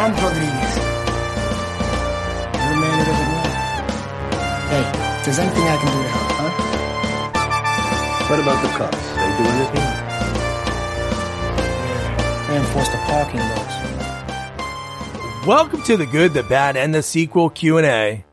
and Rodriguez. You're a man who doesn't know. Hey, if there's anything I can do to help, huh? What about the cops? They do anything? They enforce the parking laws. Welcome to the good, the bad, and the sequel Q&A.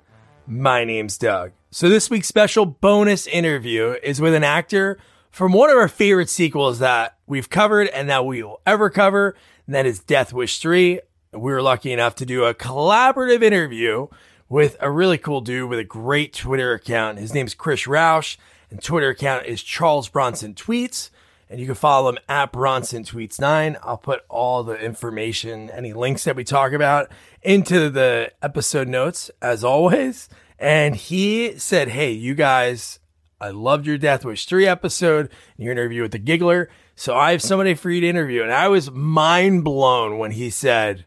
My name's Doug. So this week's special bonus interview is with an actor from one of our favorite sequels that we've covered and that we will ever cover, and that is Death Wish 3. We were lucky enough to do a collaborative interview with a really cool dude with a great Twitter account. His name's Chris Rauch, and Twitter account is Charles Bronson Tweets. And you can follow him at Bronson Tweets 9. I'll put all the information, any links that we talk about into the episode notes as always. And he said, Hey, you guys, I loved your Death Wish 3 episode and your interview with the Giggler. So I have somebody for you to interview. And I was mind blown when he said,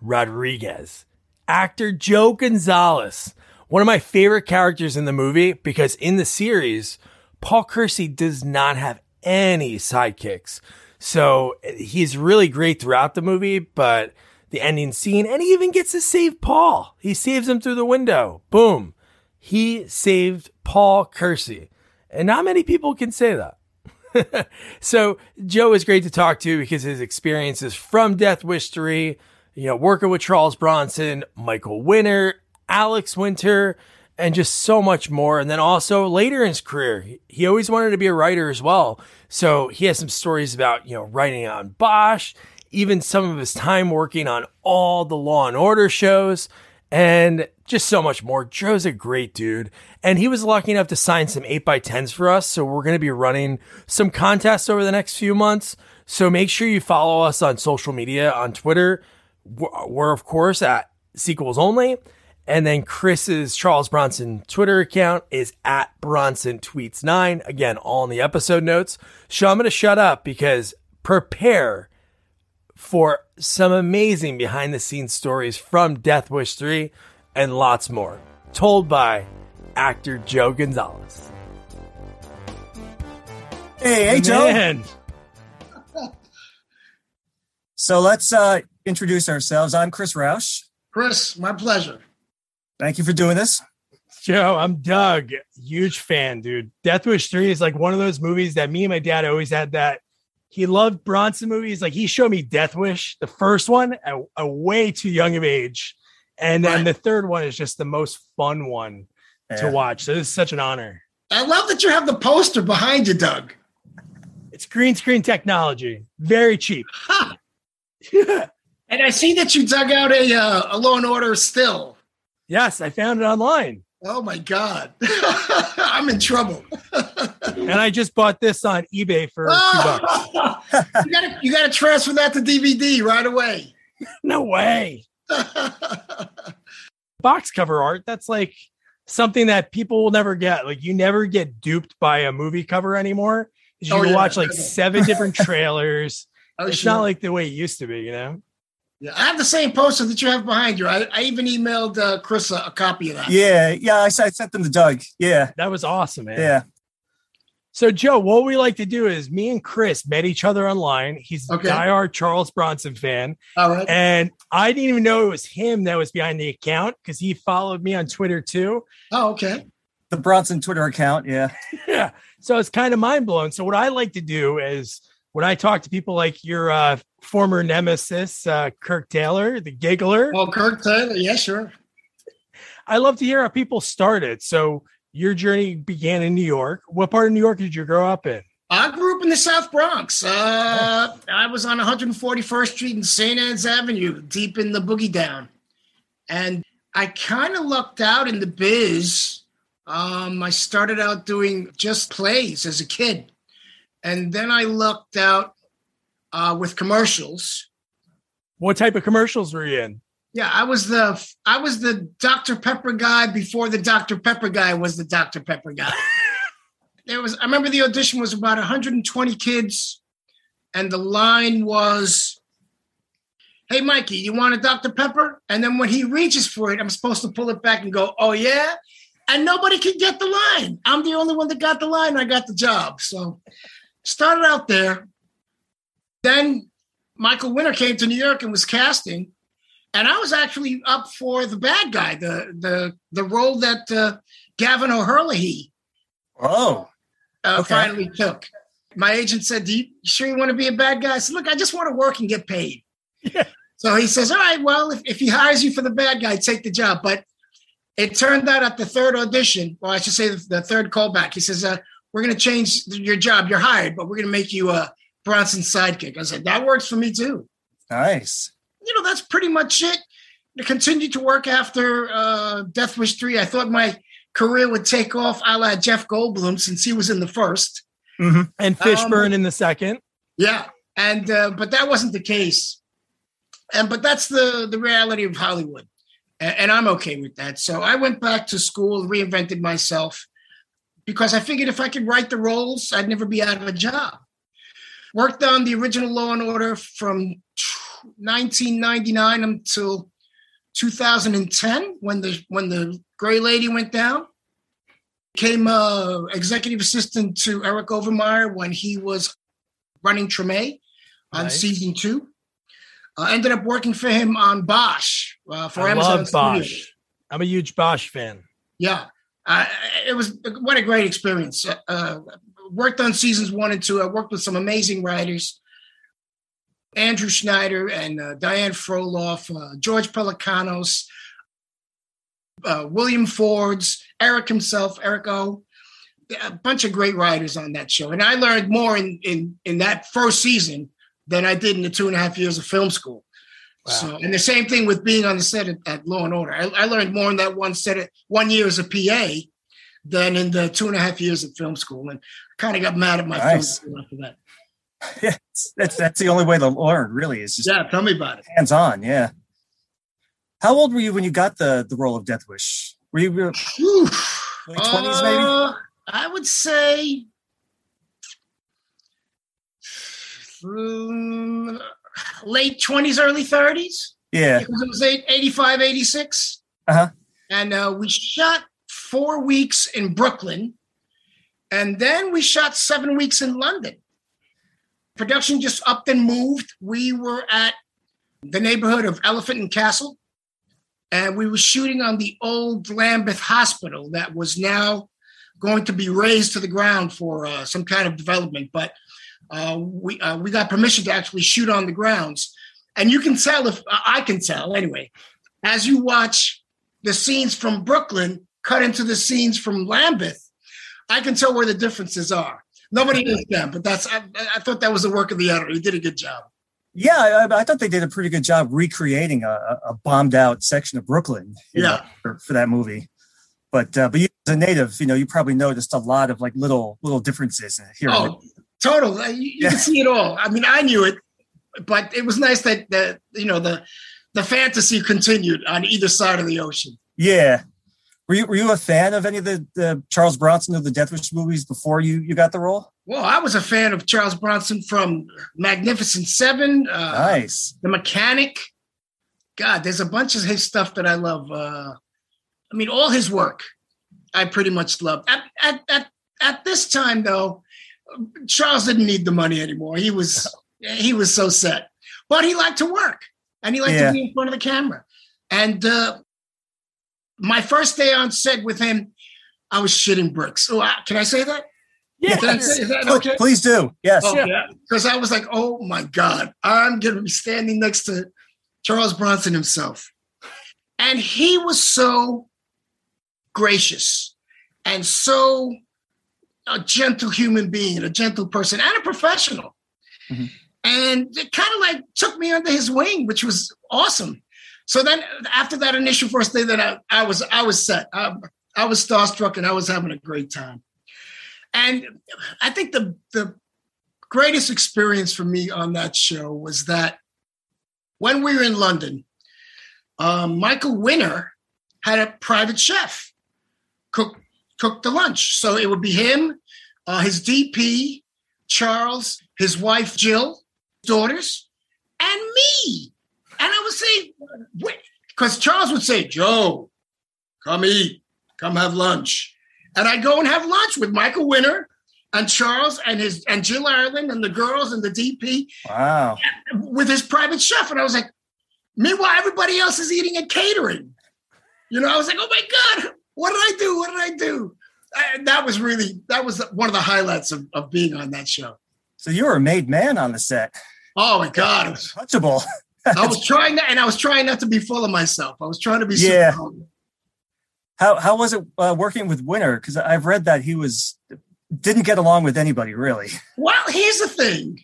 Rodriguez, actor Joe Gonzalez, one of my favorite characters in the movie because in the series, Paul Kersey does not have any sidekicks. So he's really great throughout the movie, but the ending scene, and he even gets to save Paul. He saves him through the window. Boom. He saved Paul Kersey. And not many people can say that. so Joe is great to talk to because his experiences from Death Wish 3, you know, working with Charles Bronson, Michael Winner, Alex Winter, and just so much more. And then also later in his career, he always wanted to be a writer as well. So he has some stories about, you know, writing on Bosch, even some of his time working on all the Law and Order shows, and just so much more. Joe's a great dude. And he was lucky enough to sign some 8x10s for us. So we're going to be running some contests over the next few months. So make sure you follow us on social media on Twitter. We're, of course, at Sequels Only. And then Chris's Charles Bronson Twitter account is at Bronson Tweets 9. Again, all in the episode notes. So I'm going to shut up because prepare for some amazing behind the scenes stories from Death Wish 3 and lots more, told by actor Joe Gonzalez. Hey, hey, Joe. So let's uh, introduce ourselves. I'm Chris Rauch. Chris, my pleasure. Thank you for doing this. Joe, I'm Doug. Huge fan, dude. Death Wish 3 is like one of those movies that me and my dad always had that he loved Bronson movies. Like he showed me Death Wish, the first one, at a way too young of age. And then Right. the third one is just the most fun one to watch. So this is such an honor. I love that you have the poster behind you, Doug. It's green screen technology, very cheap. Ha! And I see that you dug out a uh, a Law and Order still. yes, I found it online. Oh my God, I'm in trouble. And I just bought this on eBay for two bucks. you gotta you gotta transfer that to DVD right away. No way. Box cover art, that's like something that people will never get. Like you never get duped by a movie cover anymore. You Oh, can yeah. watch like seven different trailers. Oh, it's sure. not like the way it used to be, you know? Yeah, I have the same poster that you have behind you. I, I even emailed uh, Chris a, a copy of that. Yeah, yeah. I, I sent them to Doug. Yeah, That was awesome, man. yeah. So, Joe, what we like to do is me and Chris met each other online. He's Okay. a diehard Charles Bronson fan. All right. And I didn't even know it was him that was behind the account because he followed me on Twitter too. Oh, okay. The Bronson Twitter account. Yeah, Yeah. So it's kind of mind blowing. So, what I like to do is when I talk to people like your uh, former nemesis, uh, Kirk Taylor, the giggler, Well, Kirk Taylor. Yeah, sure. I love to hear how people started. So, your journey began in New York. What part of New York did you grow up in? I grew up in the South Bronx. Uh, I was on 141st Street and St. Anne's Avenue, deep in the boogie down. And I kind of lucked out in the biz. Um, I started out doing just plays as a kid. And then I lucked out uh, with commercials. What type of commercials were you in? Yeah, I was the I was the Dr. Pepper guy before the Dr. Pepper guy was the Dr. Pepper guy. there was I remember the audition was about 120 kids, and the line was, "Hey Mikey, you want a Dr. Pepper?" And then when he reaches for it, I'm supposed to pull it back and go, "Oh yeah," and nobody could get the line. I'm the only one that got the line. I got the job. So started out there. Then Michael Winner came to New York and was casting. and I was actually up for the bad guy, the the the role that uh, Gavin O'Herlihy Oh, uh, Okay. finally took. My agent said, "Do you sure you want to be a bad guy?" I said, "Look, I just want to work and get paid." Yeah. So he says, "All right, well, if, if he hires you for the bad guy, take the job." But it turned out at the third audition, or I should say, the, the third callback, he says, uh, "We're going to change your job. You're hired, but we're going to make you a Bronson sidekick." I said, "That works for me too." nice. you know, that's pretty much it. I continued to work after uh, Death Wish 3. I thought my career would take off a la Jeff Goldblum since he was in the first. hmm And Fishburne in the second. Yeah. And, uh, but that wasn't the case. And, but that's the, the reality of Hollywood. A- And, I'm okay with that. So I went back to school, reinvented myself because I figured if I could write the roles, I'd never be out of a job. Worked on the original Law and Order from 1999 until 2010 when the when the Gray Lady went down. Became uh, executive assistant to Eric Overmyer when he was running Treme on Nice. season two. Uh, ended up working for him on Bosch uh, for I Amazon love Studios. Bosch. I'm a huge Bosch fan. Yeah, uh, it was what a great experience. Uh, worked on seasons one and two. I worked with some amazing writers, Andrew Schneider and uh, Diane Frolov, uh, George Pelecanos, uh, William Fordes, Eric himself, Eric O. A bunch of great writers on that show, and I learned more in in in that first season than I did in the two and a half years of film school. Wow. So, and the same thing with being on the set at, at Law and Order. I, I learned more in that one set, at, one year as a PA, than in the two and a half years at film school, and kind of got mad at my film Nice. school after that. Yeah, that's that's the only way to learn. Really, is just Yeah, tell me about it. hands on. Yeah. How old were you when you got the the role of Death Wish? Were you uh, late twenties maybe? Uh, I would say mm, late 20s, early 30s. Yeah. Because it was eight- 85, 86. Uh-huh. And uh, we shot four weeks in Brooklyn. And then we shot seven weeks in London. Production just upped and moved. We were at the neighborhood of Elephant and Castle. And we were shooting on the old Lambeth Hospital that was now going to be razed to the ground for uh, some kind of development. But uh, we uh, we got permission to actually shoot on the grounds, and you can tell if I can tell anyway, as you watch the scenes from Brooklyn cut into the scenes from Lambeth, I can tell where the differences are. Nobody knows them, but that's I, I thought that was the work of the editor. He did a good job. Yeah, I, I thought they did a pretty good job recreating a, a- bombed out section of Brooklyn. you know, Yeah. for, for that movie. But uh, but you as a native, you know, you probably noticed a lot of like little little differences here. Oh, total. You, you can see it all. I mean, I knew it, but it was nice that the you know the the fantasy continued on either side of the ocean. Yeah. Were you were you a fan of any of the, the Charles Bronson of the Death Wish movies before you you got the role? Well, I was a fan of Charles Bronson from Magnificent Seven, uh, Nice. The Mechanic. God, there's a bunch of his stuff that I love. Uh, I mean, all his work, I pretty much love. At, at at at this time, though, Charles didn't need the money anymore. He was he was so set, but he liked to work and he liked Yeah. to be in front of the camera. And uh, my first day on set with him, I was shitting bricks. Oh, uh, can I say that? Yeah. Is that okay? Please do. Yes. Oh, Yeah. yeah. Because I was like, oh my God, I'm going to be standing next to Charles Bronson himself. And he was so gracious and so a gentle human being a gentle person and a professional. Mhm. And it kind of like took me under his wing, which was awesome. So then after that initial first day that I, I was I was set. I, I was starstruck and I was having a great time. And I think the the greatest experience for me on that show was that when we were in London, um, Michael Winner had a private chef cook cook the lunch. So it would be him, uh, his DP, Charles, his wife Jill, daughters, and me. And I would say, because Charles would say, Joe, come eat, come have lunch. And I'd go and have lunch with Michael Winner and Charles and his and Jill Ireland and the girls and the DP Wow. with his private chef. And I was like, Meanwhile, everybody else is eating and catering. You know, I was like, oh my God, what did I do? What did I do? That was really, that was one of the highlights of, of being on that show. So you were a made man on the set. Oh my God. It was, Touchable. I was trying that, and I was trying not to be full of myself. I was trying to be Yeah. super. How how was it uh, working with Winner? Because I've read that he was didn't get along with anybody really. Well, here's the thing.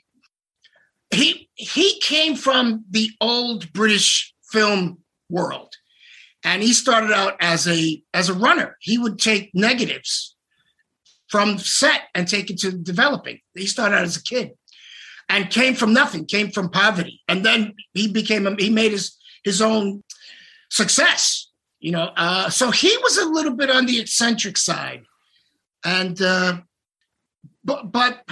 He he came from the old British film world. And he started out as a as a runner. He would take negatives from set and take it to developing. He started out as a kid and came from nothing, came from poverty. And then he became he made his his own success, you know. Uh, so he was a little bit on the eccentric side. And uh but but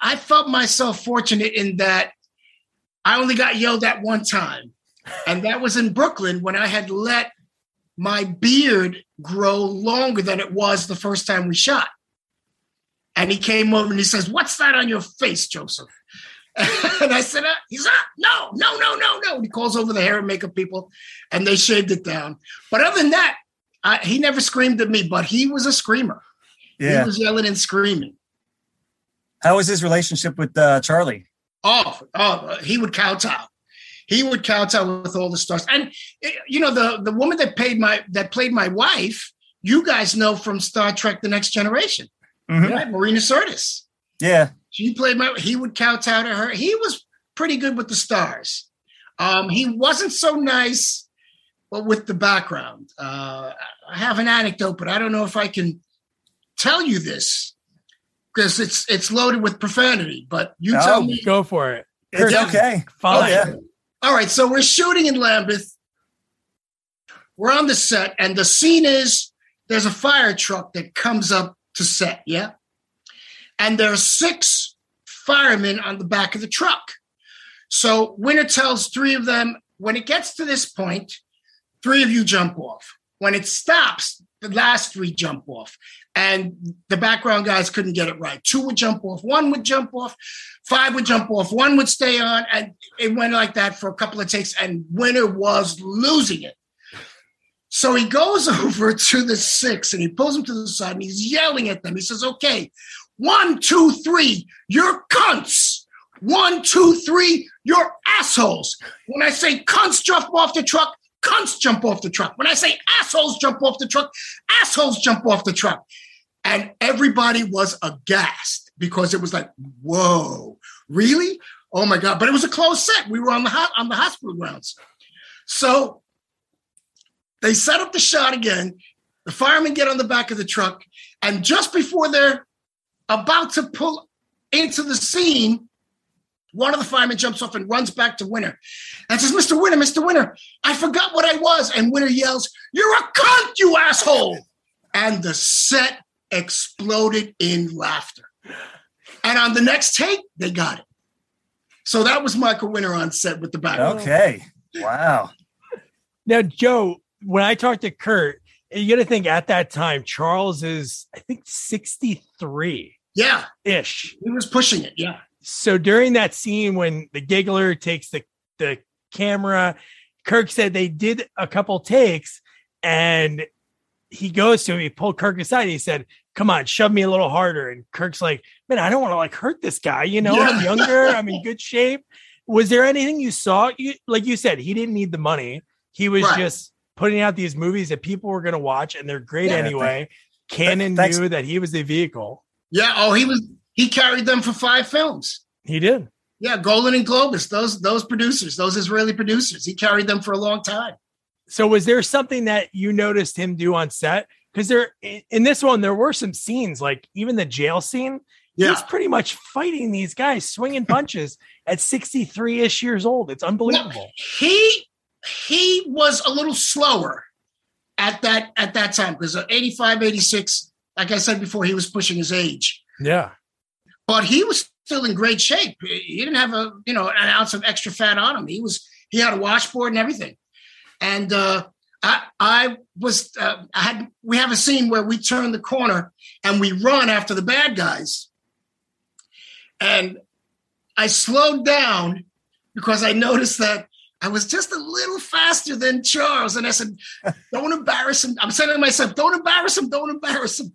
I felt myself fortunate in that I only got yelled at one time, and that was in Brooklyn when I had let my beard grow longer than it was the first time we shot. And he came over and he says, "What's that on your face, Joseph?" And I said, uh, "He's not. No, no, no, no, no." And he calls over the hair and makeup people, and they shaved it down. But other than that, I, he never screamed at me, but he was a screamer. Yeah. He was yelling and screaming. How was his relationship with uh, Charlie? Oh, oh, he would kowtow. He would kowtow with all the stars. And eh, you know, the the woman that paid my that played my wife, you guys know from Star Trek: The Next Generation, Mhm. right? Marina Sirtis. Yeah. She played my. He would kowtow to her. He was pretty good with the stars. Um, he wasn't so nice, but with the background. Uh, I have an anecdote, but I don't know if I can tell you this because it's it's loaded with profanity. But you Oh, tell me. Go for it. It's okay. Fine. Oh, yeah. All right, so we're shooting in Lambeth. We're on the set, and the scene is there's a fire truck that comes up to set, yeah? And there are six firemen on the back of the truck. So Winner tells three of them, when it gets to this point, three of you jump off. When it stops, the last three jump off. And the background guys couldn't get it right. Two would jump off, one would jump off, five would jump off, one would stay on, and it went like that for a couple of takes, and Winner was losing it. So he goes over to the six and he pulls them to the side and he's yelling at them. He says, Okay, one, two, three, you're cunts. One, two, three, you're assholes. When I say cunts jump off the truck, cunts jump off the truck. When I say assholes jump off the truck, assholes jump off the truck. And everybody was aghast because it was like, whoa, really? Oh my God. But it was a closed set. We were on the on the hospital grounds. So they set up the shot again. The firemen get on the back of the truck. And just before they're about to pull into the scene, one of the firemen jumps off and runs back to Winner and says, Mr. Winner, Mr. Winner, I forgot what I was. And Winner yells, You're a cunt, you asshole. And the set exploded in laughter. And on the next take, they got it. So that was Michael Winner on set with the back. Okay. Wow. Now, Joe, when I talked to Kurt, you got to think at that time, Charles is, I think, 63 Yeah, ish. he was pushing it. Yeah. So during that scene when the giggler takes the, the camera, Kirk said they did a couple takes and he goes to him, he pulled Kirk aside. He said, Come on, shove me a little harder. And Kirk's like, Man, I don't want to like hurt this guy. You know, I'm younger, I'm in good shape. Was there anything you saw? You like you said, he didn't need the money. He was Right. just putting out these movies that people were going to watch, and they're great Yeah, anyway. Cannon thanks- knew that he was the vehicle. Yeah. Oh, he was, he carried them for five films. He did. Yeah. Golan and Globus, those, those producers, those Israeli producers, he carried them for a long time. So was there something that you noticed him do on set? Because there in this one, there were some scenes, like even the jail scene. Yeah. He's pretty much fighting these guys, swinging punches at 63 ish years old. It's unbelievable. he he was a little slower at that at that time because uh, 85 86 like i said before he was pushing his age Yeah. but he was still in great shape he didn't have a you know an ounce of extra fat on him he was he had a washboard and everything and uh I, I was uh, I had we have a scene where we turn the corner and we run after the bad guys and I slowed down because I noticed that I was just a little faster than Charles. And I said, don't embarrass him. I'm saying to myself, don't embarrass him, don't embarrass him.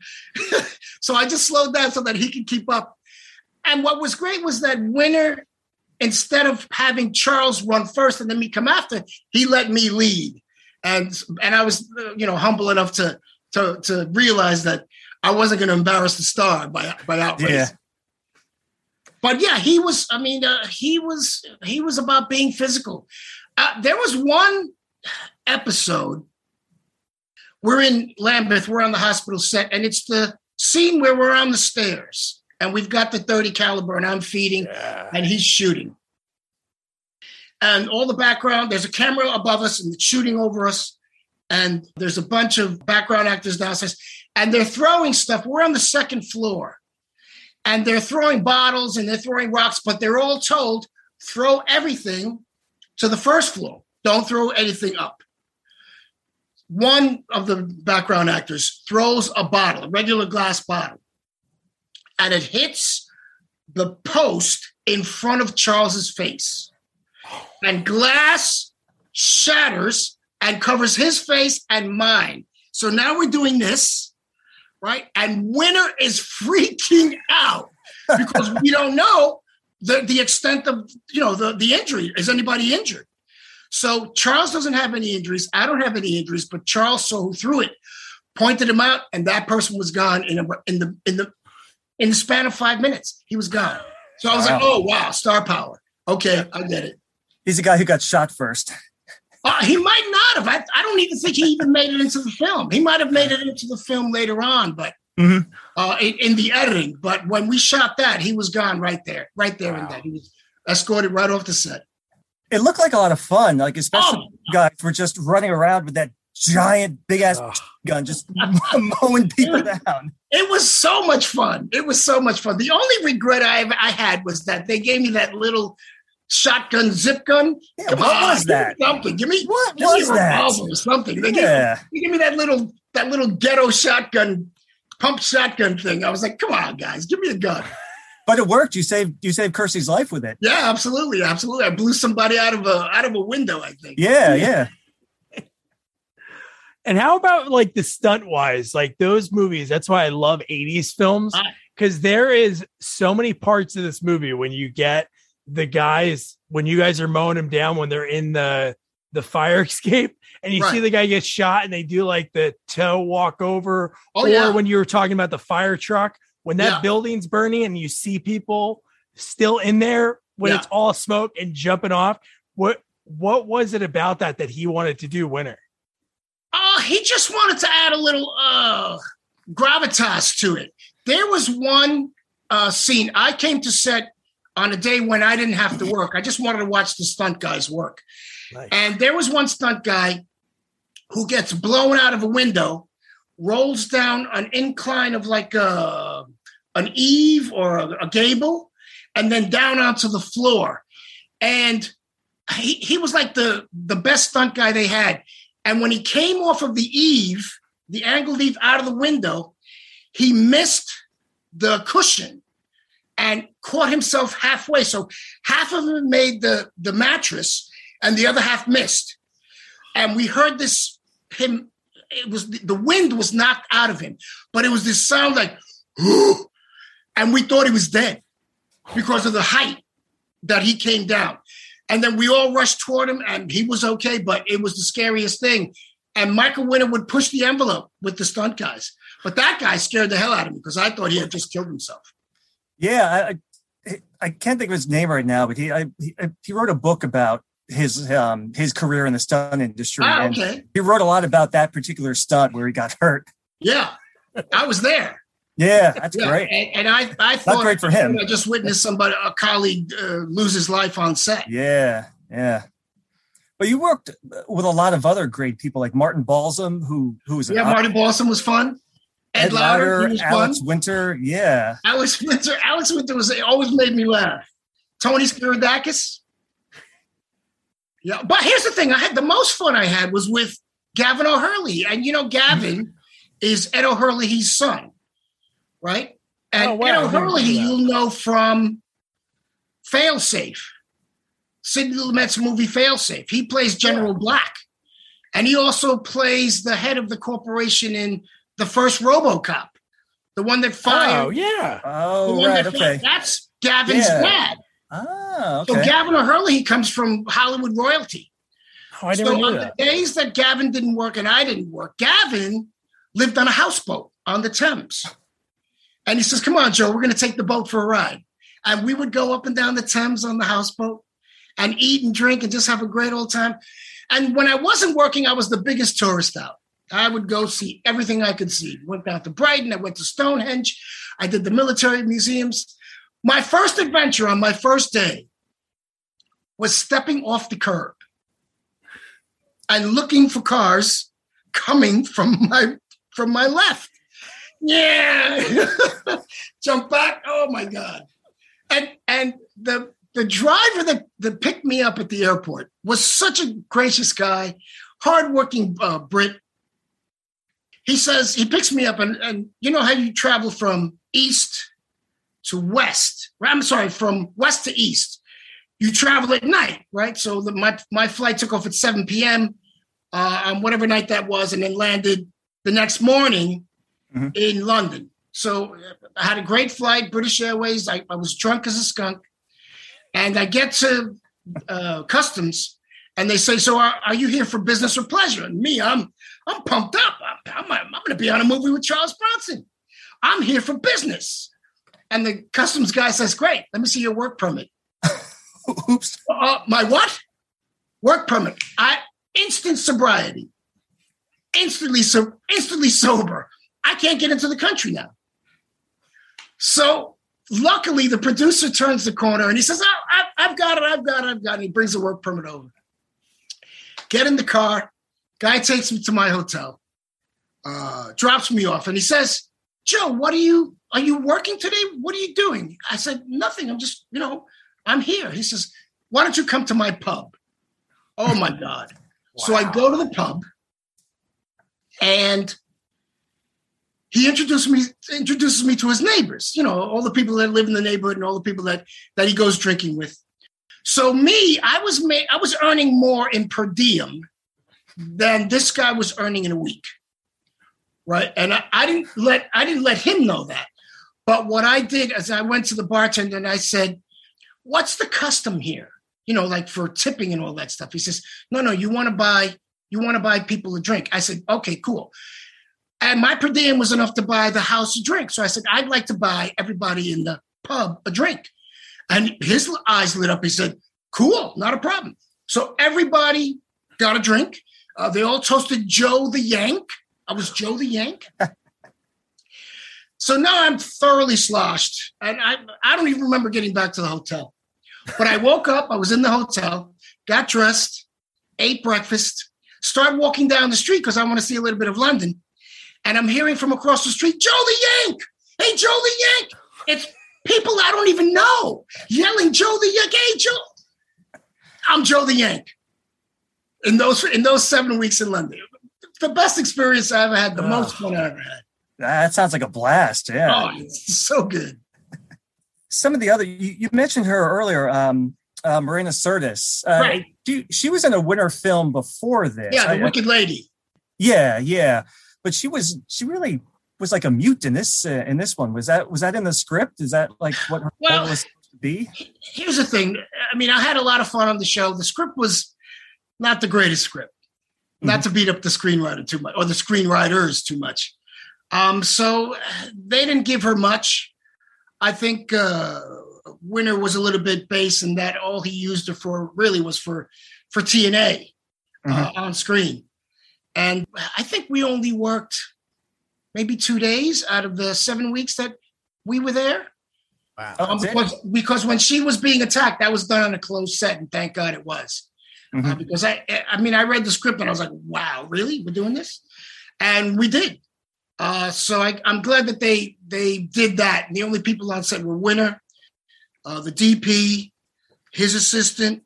so I just slowed down so that he could keep up. And what was great was that Winner, instead of having Charles run first and then me come after, he let me lead. And and I was, uh, you know, humble enough to to to realize that I wasn't going to embarrass the star by by outracing. Yeah. But yeah, he was. I mean, uh, he was. He was about being physical. Uh, there was one episode. We're in Lambeth. We're on the hospital set, and it's the scene where we're on the stairs, and we've got the thirty caliber, and I'm feeding, and he's shooting. And all the background. There's a camera above us, and it's shooting over us. And there's a bunch of background actors downstairs, and they're throwing stuff. We're on the second floor and they're throwing bottles and they're throwing rocks, but they're all told throw everything to the first floor. Don't throw anything up. One of the background actors throws a bottle, a regular glass bottle, and it hits the post in front of Charles's face. And glass shatters and covers his face and mine. So now we're doing this right? And Winter is freaking out because we don't know the, the extent of you know the, the injury. Is anybody injured? So Charles doesn't have any injuries. I don't have any injuries, but Charles saw who threw it, pointed him out, and that person was gone in a, in the in the in the span of five minutes. He was gone. So I was wow. like, oh wow, star power. Okay, I get it. He's the guy who got shot first. Uh, he might not have. I, I, don't even think he even made it into the film. He might have made it into the film later on, but mm-hmm. uh, in, in, the editing. But when we shot that, he was gone right there, right there wow. and then. He was escorted right off the set. It looked like a lot of fun, like especially oh. guys were just running around with that giant, big ass oh. gun, just mowing people down. It was so much fun. It was so much fun. The only regret I I had was that they gave me that little shotgun zip gun. Yeah, Come what on, was that? Something. Give me what give was me that? Or something. They yeah. give, me, give me that little that little ghetto shotgun, pump shotgun thing. I was like, come on, guys, give me a gun. But it worked. You saved you saved Kersey's life with it. Yeah, absolutely, absolutely. I blew somebody out of a out of a window. I think. Yeah, yeah. And how about like the stunt wise, like those movies? That's why I love '80s films uh, because there is so many parts of this movie when you get the guys when you guys are mowing them down when they're in the the fire escape and you right. see the guy get shot and they do like the toe walk over oh, or yeah. when you were talking about the fire truck when that yeah. building's burning and you see people still in there when yeah. it's all smoke and jumping off what what was it about that that he wanted to do Winner oh uh, he just wanted to add a little uh gravitas to it there was one uh scene i came to set on a day when I didn't have to work. I just wanted to watch the stunt guys work. Nice. And there was one stunt guy who gets blown out of a window, rolls down an incline of like a, an eave or a, a gable, and then down onto the floor. And he, he was like the, the best stunt guy they had. And when he came off of the eave, the angled eave out of the window, he missed the cushion and caught himself halfway. So half of him made the, the mattress and the other half missed. And we heard this him, it was the wind was knocked out of him, but it was this sound like, and we thought he was dead because of the height that he came down. And then we all rushed toward him and he was okay, but it was the scariest thing. And Michael Winner would push the envelope with the stunt guys. But that guy scared the hell out of me because I thought he had just killed himself. Yeah, I, I can't think of his name right now, but he I, he, he wrote a book about his um his career in the stunt industry. Ah, okay. he wrote a lot about that particular stunt where he got hurt. Yeah, I was there. Yeah, that's yeah, great. And, and, I, I thought Not great for him. I just witnessed somebody, a colleague, uh, lose his life on set. Yeah, yeah. But you worked with a lot of other great people, like Martin Balsam, who who was yeah, Martin Balsam was fun. Ed, Ed Lauter, Alex fun. Winter, yeah. Alex Winter, Alex Winter was always made me laugh. Tony Spiridakis. Yeah, but here's the thing: I had the most fun I had was with Gavin O'Herlihy, and you know Gavin mm-hmm. is Ed O'Herlihy's son, right? And oh, wow. Ed O'Herlihy, you'll know from Failsafe. Sidney Lumet's movie Failsafe. He plays General Black. And he also plays the head of the corporation in the first RoboCop, the one that fired. Oh yeah. the Oh, one right. that Okay. fired- That's Gavin's Yeah. dad. Ah, So okay. Gavin O'Herlihy, he comes from Hollywood royalty. Oh, I so never on knew the days that Gavin didn't work and I didn't work, Gavin lived on a houseboat on the Thames. And he says, Come on, Joe, we're going to take the boat for a ride. And we would go up and down the Thames on the houseboat and eat and drink and just have a great old time. And when I wasn't working, I was the biggest tourist out. I would go see everything I could see. Went down to Brighton, I went to Stonehenge, I did the military museums. My first adventure on my first day was stepping off the curb and looking for cars coming from my from my left. Yeah. Jump back. Oh my God. And and the the driver that, that picked me up at the airport was such a gracious guy, hardworking uh, Brit. He says he picks me up, and, and you know how you travel from east to west. I'm sorry, from west to east. You travel at night, right? So the, my my flight took off at 7 p.m. Uh, on whatever night that was, and then landed the next morning Mhm. in London. So I had a great flight, British Airways. I, I was drunk as a skunk, and I get to uh, customs, and they say, "So are, are you here for business or pleasure?" And me, I'm I'm pumped up. I'm, I'm, I'm going to be on a movie with Charles Bronson. I'm here for business. And the customs guy says, "Great, let me see your work permit." Oops. Uh, my what? Work permit. I instant sobriety. Instantly so instantly sober. I can't get into the country now. So luckily, the producer turns the corner and he says, oh, I've got it, I've got it, I've got it. He brings the work permit over. Get in the car. Guy takes me to my hotel, uh, drops me off, and he says, Joe, what are you are you working today? What are you doing? I said, Nothing. I'm just, you know, I'm here. He says, Why don't you come to my pub? Oh my God. So I go to the pub and he introduced me introduces me to his neighbors, you know, all the people that live in the neighborhood and all the people that that he goes drinking with. So me, I was ma- I was earning more in per diem than this guy was earning in a week. Right. And I, I didn't let I didn't let him know that. But what I did is I went to the bartender and I said, What's the custom here? You know, like for tipping and all that stuff. He says, No, no, you want to buy, you want to buy people a drink. I said, Okay, cool. And my per diem was enough to buy the house a drink. So I said, I'd like to buy everybody in the pub a drink. And his eyes lit up. He said, Cool, not a problem. So everybody got a drink. Uh, they all toasted Joe the Yank. I was Joe the Yank. so now I'm thoroughly sloshed. And I, I don't even remember getting back to the hotel. But I woke up, I was in the hotel, got dressed, ate breakfast, started walking down the street because I want to see a little bit of London. And I'm hearing from across the street, Joe the Yank! Hey, Joe the Yank! It's people I don't even know yelling, Joe the Yank! Hey, Joe! I'm Joe the Yank. In those in those seven weeks in London, the best experience I ever had, the Ugh. most fun I ever had. That sounds like a blast. Yeah. Oh, it's so good. Some of the other you, you mentioned her earlier, um, uh, Marina Sirtis. Uh, Right. do- she was in a Winner film before this. Yeah, the I- Wicked Lady. yeah, yeah. But she was she really was like a mute in this uh, in this one. Was that was that in the script? Is that like what her Well- role was supposed to be? Here's the thing. I mean, I had a lot of fun on the show. The script was not the greatest script. Not to beat up the screenwriter too much or the screenwriters too much. Um, so they didn't give her much. I think uh, Winner was a little bit base, and that all he used her for really was for for TNA uh, on screen. And I think we only worked maybe two days out of the seven weeks that we were there. Wow. Um, because, because when she was being attacked, that was done on a closed set, and thank God it was. Uh, Mhm. because I, I mean, I read the script and I was like, "Wow, really? We're doing this?" And we did. Uh, so I, I'm glad that they they did that. And the only people on set were Winner, uh, the DP, his assistant,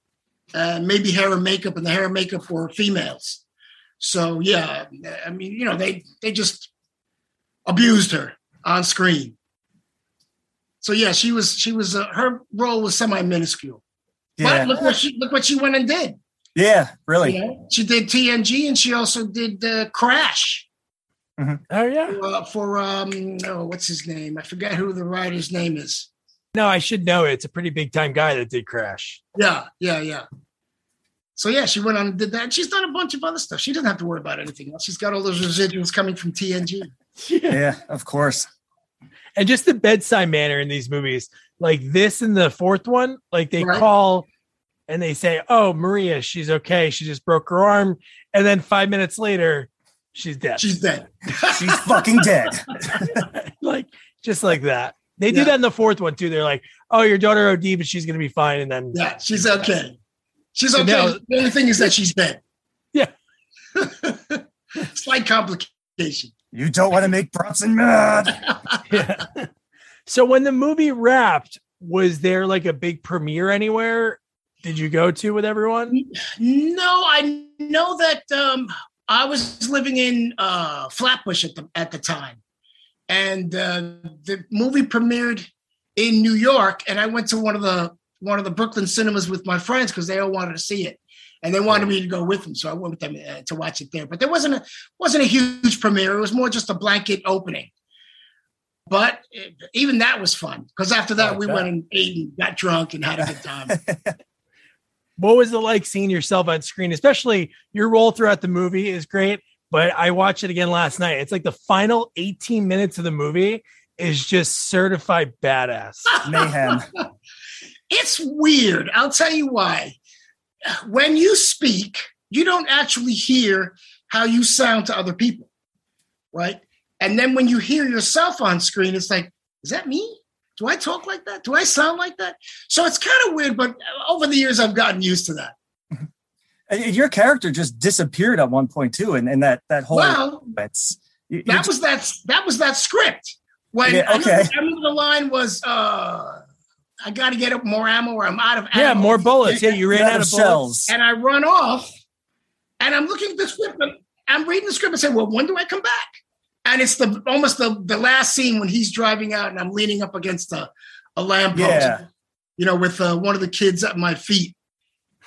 uh, maybe hair and makeup, and the hair and makeup were females. So yeah, I mean, you know, they they just abused her on screen. So yeah, she was she was uh, her role was semi minuscule. Yeah. But look what she look what she went and did. Yeah, really. You know? She did TNG and she also did uh, Crash Oh yeah. uh, for um oh what's his name? I forget who the writer's name is. No, I should know it. It's a pretty big time guy that did Crash. Yeah, yeah, yeah. So yeah, she went on and did that. She's done a bunch of other stuff. She doesn't have to worry about anything else. She's got all those residuals coming from TNG. Yeah, of course. And just the bedside manner in these movies, like this in the fourth one, like they Right. call and they say, "Oh, Maria, she's okay. She just broke her arm," and then five minutes later, she's dead. She's dead. She's fucking dead. like just like that. They do Yeah. that in the fourth one too. They're like, "Oh, your daughter OD, but she's gonna be fine," and then Yeah, she's okay. She's okay. now- the only thing is that she's dead. Yeah. Slight complication. You don't want to make Bronson mad. Yeah. so when the movie wrapped, was there like a big premiere anywhere? Did you go to with everyone? No, I know that um, I was living in uh, Flatbush at the at the time, and uh, the movie premiered in New York, and I went to one of the one of the Brooklyn cinemas with my friends because they all wanted to see it, and they wanted me to go with them, so I went with them uh, to watch it there. But there wasn't a wasn't a huge premiere; it was more just a blanket opening. But uh, even that was fun because after that Oh, we I went and ate and got drunk and had a good time. What was it like seeing yourself on screen? Especially your role throughout the movie is great, but I watched it again last night. It's like the final 18 minutes of the movie is just certified badass. Mayhem. It's weird. I'll tell you why. When you speak, you don't actually hear how you sound to other people, right? And then when you hear yourself on screen, it's like, is that me? Do I talk like that? Do I sound like that? So it's kind of weird, but over the years, I've gotten used to that. And Your character just disappeared at one point too, and, and that that whole Well, it's you- you that was that that was that script. When Yeah, I, okay. remember, I remember the line was, uh, "I got to get up more ammo, or I'm out of ammo." Yeah, more bullets. Yeah, you ran Out out of of bullets. shells. and I run off, and I'm looking at the script, and I'm reading the script and say, "Well, when do I come back?" And it's the almost the the last scene when he's driving out, and I'm leaning up against a a lamppost, Yeah. you know, with uh, one of the kids at my feet,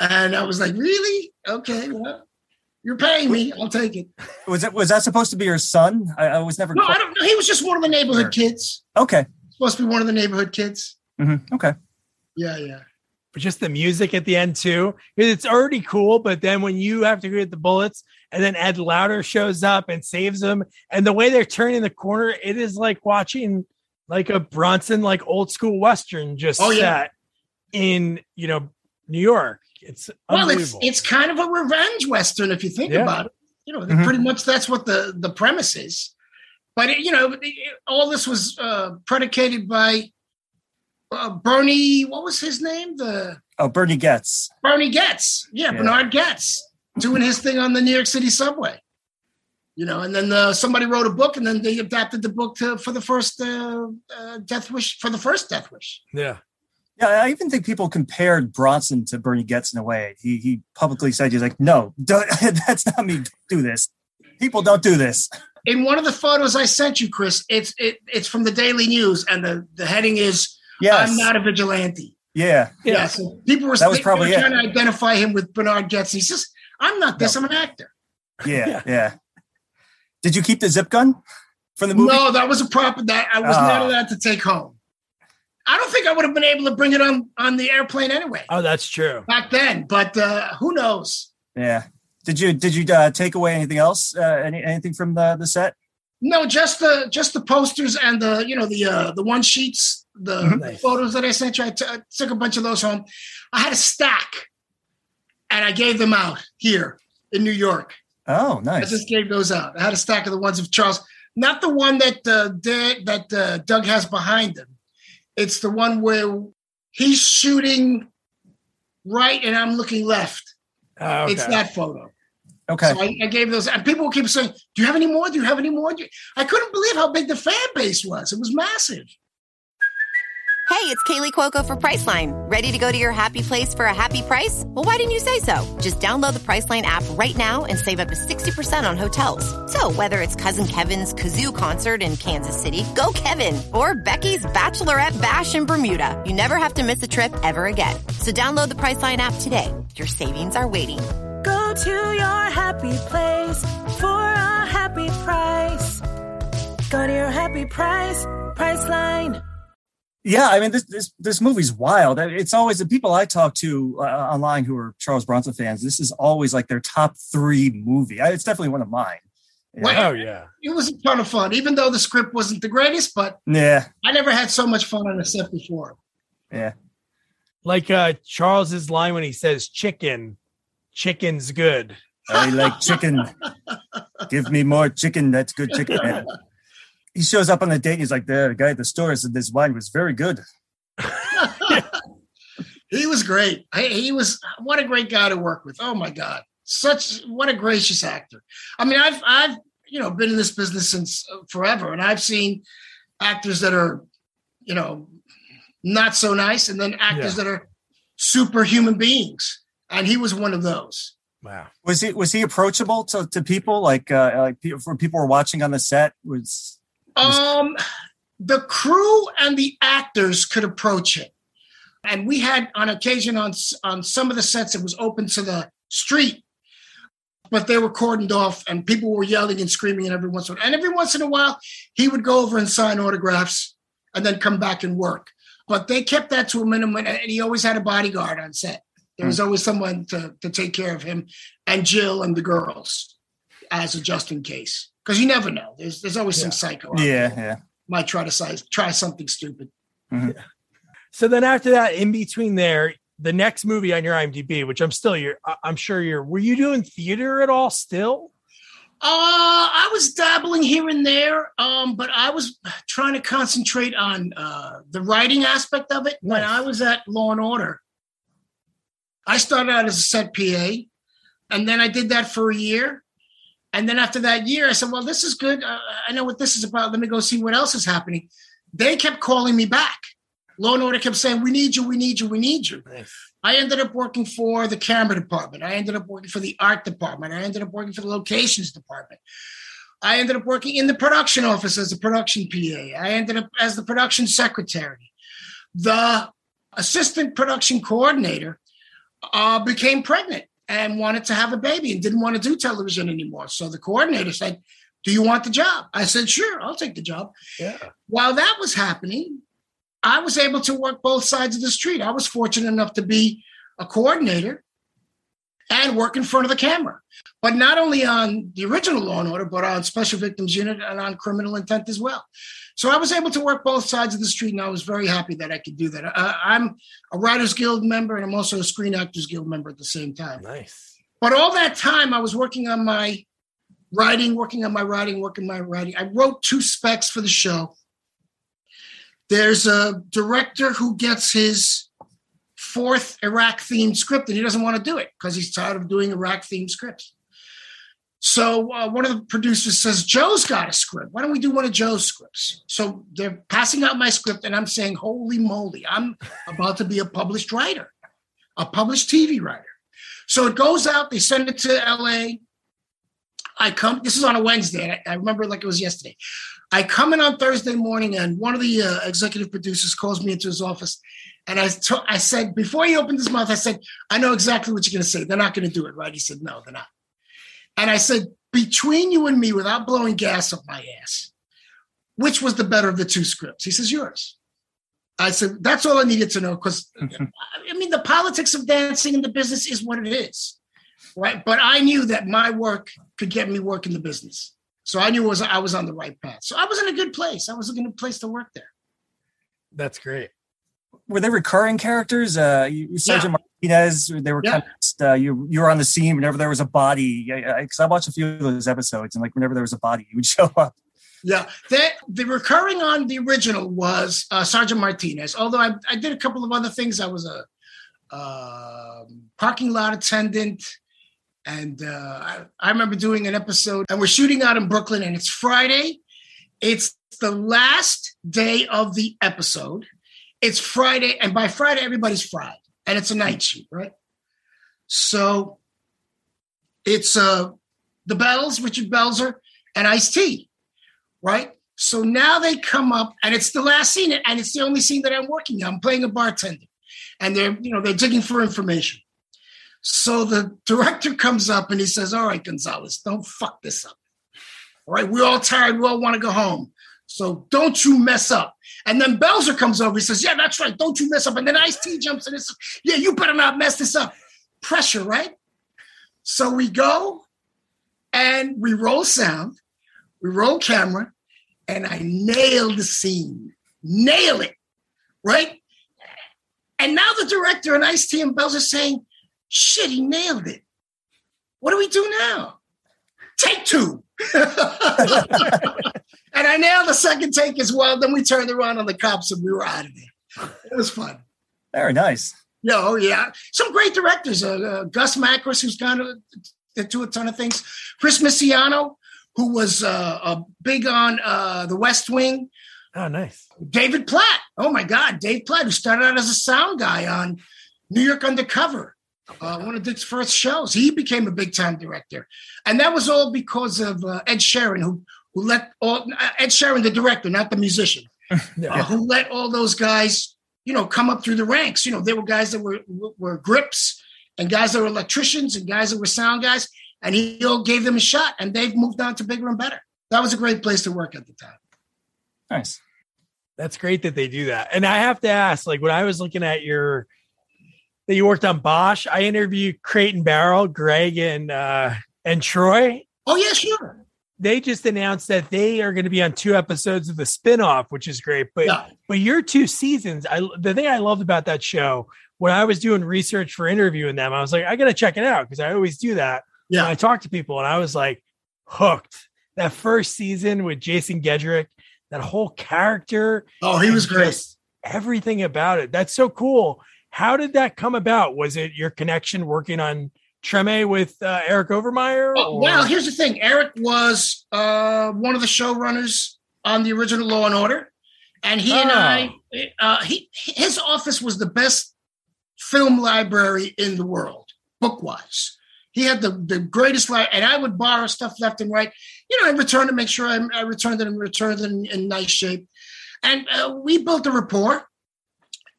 and I was like, "Really? Okay, well, you're paying me. I'll take it." was it was that supposed to be your son? I, I was never. No, I don't know. He was just one of the neighborhood kids. okay. Supposed to be one of the neighborhood kids. Hmm Okay. Yeah, yeah. But just the music at the end too. It's already cool, but then when you have to get the bullets and then Ed Lauter shows up and saves them, and the way they're turning the corner, it is like watching like a Bronson like old school western just Oh, yeah. in you know New York. It's Well, it's it's kind of a revenge western if you think Yeah. about it. You know, Mhm. pretty much that's what the the premise is. But it, you know, it- all this was uh, predicated by uh, Bernie. What was his name? The Oh, Bernie Goetz. Bernie Goetz. Yeah, Yeah. Bernard Goetz doing his thing on the New York City subway. You know, and then uh, somebody wrote a book, and then they adapted the book to for the first uh, uh, Death Wish for the first Death Wish. yeah. Yeah, I even think people compared Bronson to Bernie Goetz in a way. He he publicly said he's like, no, don't, that's not me. Don't do this. People don't do this. in one of the photos I sent you, Chris, it's it, it's from the Daily News, and the, the heading is Yes. "I'm not a vigilante." yeah. Yeah. Yeah, so people were, That was probably were it. trying to identify him with Bernard Goetz. He says, "I'm not this. I'm an actor." Yeah. Yeah. Yeah. Did you keep the zip gun from the movie? No, that was a prop that I was not Ah. allowed to take home. I don't think I would have been able to bring it on on the airplane anyway Oh, that's true. back then. But uh, who knows? Yeah. Did you did you uh, take away anything else? Uh, any anything from the the set? No, just the just the posters and the you know the uh, the one sheets, the, Mhm. the photos that I sent you. I, t- I took a bunch of those home. I had a stack, and I gave them out here in New York. Oh, nice! I just gave those out. I had a stack of the ones of Charles, not the one that uh, Da- that uh, Doug has behind him. It's the one where he's shooting right and I'm looking left. Oh, okay. It's that photo. Okay. So I, I gave those, and people keep saying, "Do you have any more? Do you have any more?" I couldn't believe how big the fan base was. It was massive. Hey, it's Kaley Cuoco for Priceline. Ready to go to your happy place for a happy price? Well, why didn't you say so? Just download the Priceline app right now and save up to 60% on hotels. So, whether it's Cousin Kevin's Kazoo concert in Kansas City, go Kevin, or Becky's Bachelorette Bash in Bermuda, you never have to miss a trip ever again. So, download the Priceline app today. Your savings are waiting. Go to your happy place for a happy price. Go to your happy price, Priceline. Yeah, I mean this this this movie's wild. It's always the people I talk to uh, online who are Charles Bronson fans. This is always like their top three movie. I, it's definitely one of mine. Well, Oh yeah. It was a ton of fun, even though the script wasn't the greatest, but Yeah, I never had so much fun on a set before. yeah. Like uh Charles's line when he says chicken, chicken's good. I like chicken. Give me more chicken. That's good chicken. He shows up on the date. And he's like, the guy at the store said this wine was very good. He was great. He, he was what a great guy to work with. Oh my God, such what a gracious actor. I mean, I've I've you know been in this business since uh, forever, and I've seen actors that are you know not so nice, and then actors Yeah. that are superhuman beings, and he was one of those. Wow. Was he was he approachable to, to people like uh, like people for people were watching on the set? Was Um, the crew and the actors could approach him, and we had on occasion on on some of the sets it was open to the street, but they were cordoned off, and people were yelling and screaming, and every once in a and every once in a while he would go over and sign autographs, and then come back and work. But they kept that to a minimum, and he always had a bodyguard on set. There was always someone to to take care of him, and Jill and the girls, as a just in case, because you never know. There's there's always some psycho. out yeah, there yeah. might try to size, try something stupid. Yeah. So then after that, in between there, the next movie on your IMDb, which I'm still you're I- I'm sure you're were you doing theater at all still? Uh, I was dabbling here and there, um, but I was trying to concentrate on uh, the writing aspect of it. When I was at Law and Order, I started out as a set PA, and then I did that for a year. And then after that year, I said, "Well, this is good. Uh, I know what this is about. Let me go see what else is happening." They kept calling me back. Law and Order kept saying, "We need you. We need you. We need you." I ended up working for the camera department. I ended up working for the art department. I ended up working for the locations department. I ended up working in the production office as a production PA. I ended up as the production secretary. The assistant production coordinator uh, became pregnant and wanted to have a baby and didn't want to do television anymore. So the coordinator said, Do you want the job? I said, Sure, I'll take the job. Yeah. While that was happening, I was able to work both sides of the street. I was fortunate enough to be a coordinator and work in front of the camera, but not only on the original Law and Order, but on Special Victims Unit and on Criminal Intent as well. So I was able to work both sides of the street, and I was very happy that I could do that. Uh, I'm a Writers Guild member, and I'm also a Screen Actors Guild member at the same time. Nice. But all that time, I was working on my writing, working on my writing, working on my writing. I wrote two specs for the show. There's a director who gets his fourth Iraq themed script and he doesn't want to do it because he's tired of doing Iraq themed scripts. So uh, one of the producers says, Joe's got a script. Why don't we do one of Joe's scripts? So they're passing out my script and I'm saying, holy moly, I'm about to be a published writer, a published TV writer. So it goes out, they send it to LA. I come, this is on a Wednesday. And I, I remember like it was yesterday. I come in on Thursday morning, and one of the uh, executive producers calls me into his office. And I, I said, before he opened his mouth, I said, I know exactly what you're going to say. They're not going to do it, right? He said, No, they're not. And I said, Between you and me, without blowing gas up my ass, which was the better of the two scripts? He says, Yours. I said, That's all I needed to know because, I mean, the politics of dancing in the business is what it is, right? But I knew that my work could get me work in the business. So I knew was I was on the right path. So I was in a good place. I was in a place to work there. That's great. Were they recurring characters? Uh, Sergeant Martinez. They were Yeah. kind of uh, you you were on the scene whenever there was a body. Because I watched a few of those episodes, and like whenever there was a body, you would show up. Yeah, that the recurring on the original was uh, Sergeant Martinez. Although I, I did a couple of other things. I was a um parking lot attendant, and uh, I, I remember doing an episode. And we're shooting out in Brooklyn, and it's Friday. It's the last day of the episode, it's Friday, and by Friday everybody's fried, and it's a night shoot, right? So it's uh the Belz, Richard Belzer, and Ice T, right? So now they come up, and it's the last scene, and it's the only scene that I'm working on. I'm playing a bartender, and they're you know they're digging for information. So the director comes up and he says, "All right, Gonzalez, don't fuck this up. All right, we're all tired. We all want to go home. So don't you mess up." And then Belzer comes over. He says, "Yeah, that's right. Don't you mess up." And then Ice T jumps in and says, "Yeah, you better not mess this up." Pressure, right? So we go and we roll sound, we roll camera, and I nail the scene. Nail it, right? And now the director and Ice T and Belz are saying, shit, he nailed it. What do we do now? Take two. and I nailed the second take as well. Then we turned around on the cops and we were out of there. It was fun. Very nice. Yeah, oh yeah. Some great directors. Uh, uh, Gus Makris, who's gone to do a ton of things. Chris Misiano, who was uh, uh, big on uh, The West Wing. Oh, nice. David Platt. Oh my God, Dave Platt, who started out as a sound guy on New York Undercover, uh, one of Dick's first shows. He became a big time director, and that was all because of uh, Ed Sherin, who who let all uh, Ed Sherin, the director, not the musician, uh, who let all those guys, you know, come up through the ranks. You know, there were guys that were were grips, and guys that were electricians, and guys that were sound guys, and he all gave them a shot, and they've moved on to bigger and better. That was a great place to work at the time. Nice. That's great that they do that. And I have to ask, like when I was looking at your that you worked on Bosch, I interviewed Crate Barrel, Greg and uh and Troy. Oh yeah, sure. They just announced that they are going to be on two episodes of the spinoff, which is great. But Yeah. but your two seasons, I the thing I loved about that show when I was doing research for interviewing them, I was like, I gotta check it out because I always do that when I Yeah. talk to people, and I was like hooked. That first season with Jason Gedrick, that whole character, Oh, he was great. Everything about it. That's so cool. How did that come about? Was it your connection working on Treme with uh, Eric Overmyer? Oh, well, here's the thing. Eric was uh, one of the showrunners on the original Law and Order, and he and Oh. I, uh, he his office was the best film library in the world, book wise. He had the the greatest library, and I would borrow stuff left and right. You know, I returned to make sure I, I returned it and returned it in, in nice shape, and uh, we built a rapport.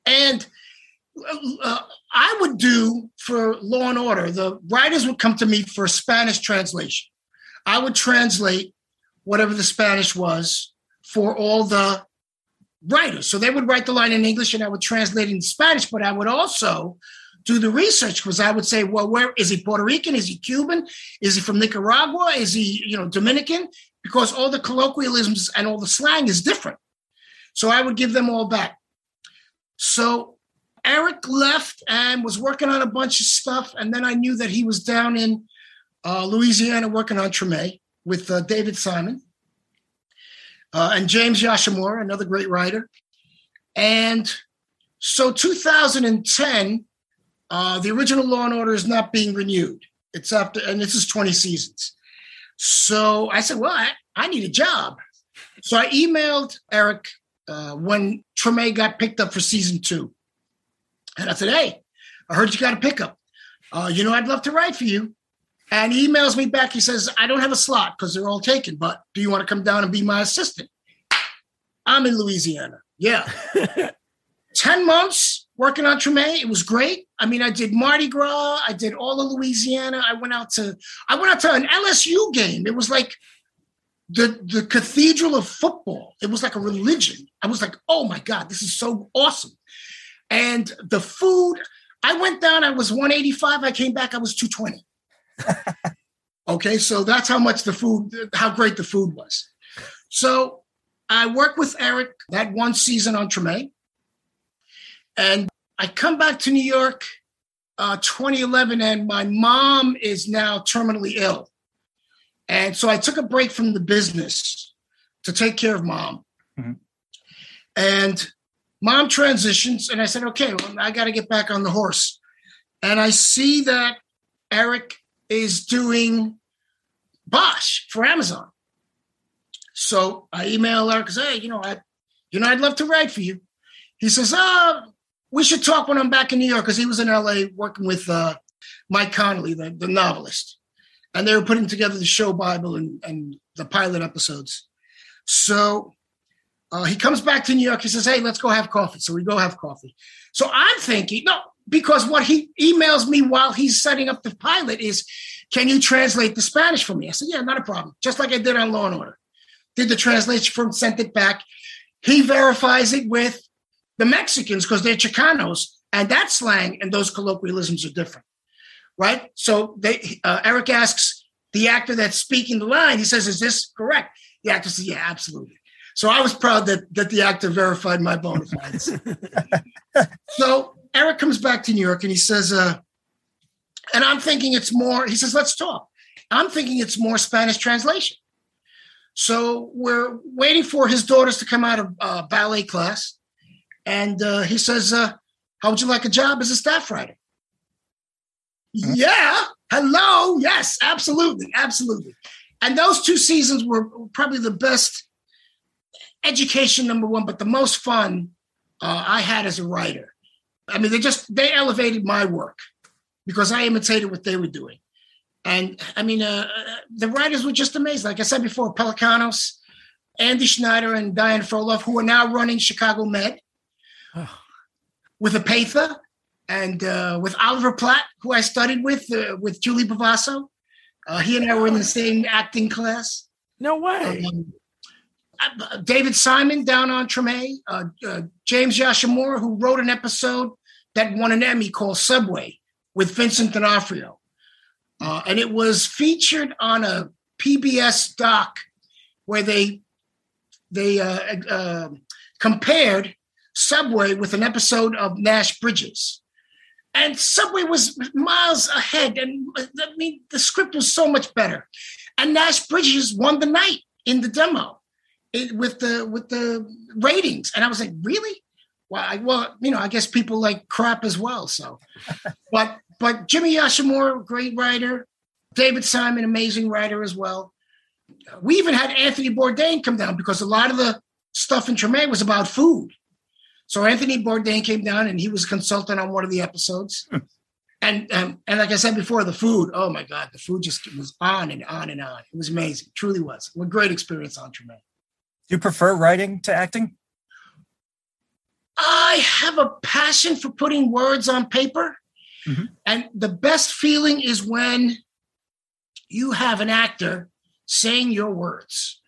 And uh, I would do for Law and Order. The writers would come to me for a Spanish translation. I would translate whatever the Spanish was for all the writers. So they would write the line in English, and I would translate it in Spanish. But I would also do the research because I would say, well, where is he? Puerto Rican? Is he Cuban? Is he from Nicaragua? Is he, you know, Dominican? Because all the colloquialisms and all the slang is different. So I would give them all back. So Eric left and was working on a bunch of stuff, and then I knew that he was down in uh, Louisiana working on Treme with uh, David Simon uh, and James Yoshimura, another great writer. And so 2010, uh, the original Law and Order is not being renewed. It's after, and this is 20 seasons. So I said, well, I, I need a job. So I emailed Eric uh, when Treme got picked up for season two. And I said, hey, I heard you got a pickup. Uh, you know, I'd love to write for you. And he emails me back. He says, I don't have a slot because they're all taken, but do you want to come down and be my assistant? I'm in Louisiana. Yeah. 10 months working on Treme. It was great. I mean, I did Mardi Gras. I did all of Louisiana. I went out to, I went out to an LSU game. It was like the, the cathedral of football. It was like a religion. I was like, oh my God, this is so awesome. And the food, I went down, I was 185. I came back, I was 220. okay, so that's how much the food, how great the food was. So I worked with Eric that one season on Treme. And I come back to New York uh, 2011, and my mom is now terminally ill. And so I took a break from the business to take care of mom. Mhm. And mom transitions, and I said, okay, well, I got to get back on the horse. And I see that Eric is doing Bosch for Amazon. So I email Eric say, hey, you know, I, you know, I'd love to write for you. he says, "Uh, we should talk when I'm back in New York," because he was in LA working with uh, Mike Connelly, the, the novelist, and they were putting together the show Bible and, and the pilot episodes. So uh, he comes back to New York. He says, "Hey, let's go have coffee." So we go have coffee. So I'm thinking, no, because what he emails me while he's setting up the pilot is, "Can you translate the Spanish for me?" I said, "Yeah, not a problem." Just like I did on Law and Order, did the translation from, sent it back. He verifies it with the Mexicans because they're Chicanos, and that slang and those colloquialisms are different, right? So they, uh, Eric asks the actor that's speaking the line. He says, "Is this correct?" The actor says, "Yeah, absolutely." So I was proud that that the actor verified my bona fides. so Eric comes back to New York and he says, uh, and I'm thinking it's more, he says, let's talk. I'm thinking it's more Spanish translation. So we're waiting for his daughters to come out of uh, ballet class. And uh, he says, uh, How would you like a job as a staff writer? Yeah. Hello. Yes, absolutely. Absolutely. And those two seasons were probably the best education number one, but the most fun uh, I had as a writer. I mean, they just they elevated my work because I imitated what they were doing, and I mean, uh, the writers were just amazing. Like I said before, Pelecanos, Andy Schneider, and Diane Frolov, who are now running Chicago Med, with Apatha, and uh, with Oliver Platt, who I studied with uh, with Julie Bovasso. Uh, he and I were in the same acting class. No way. Um, David Simon down on Treme, uh, uh, James Yoshimura, who wrote an episode that won an Emmy called Subway with Vincent D'Onofrio. Uh, and it was featured on a PBS doc where they they uh, uh, compared Subway with an episode of Nash Bridges. And Subway was miles ahead. And I mean, the script was so much better. And Nash Bridges won the night in the demo it, with the with the ratings, and I was like, really? Well, I, well, you know, I guess people like crap as well. So, but but Jimmy Yoshimura, great writer. David Simon, amazing writer as well. We even had Anthony Bourdain come down because a lot of the stuff in Treme was about food. So Anthony Bourdain came down and he was a consultant on one of the episodes. and um, and like I said before, the food, oh my God, the food just was on and on and on. It was amazing. It truly was. What a great experience on Treme. Do you prefer writing to acting? I have a passion for putting words on paper. Mm-hmm. And the best feeling is when you have an actor saying your words.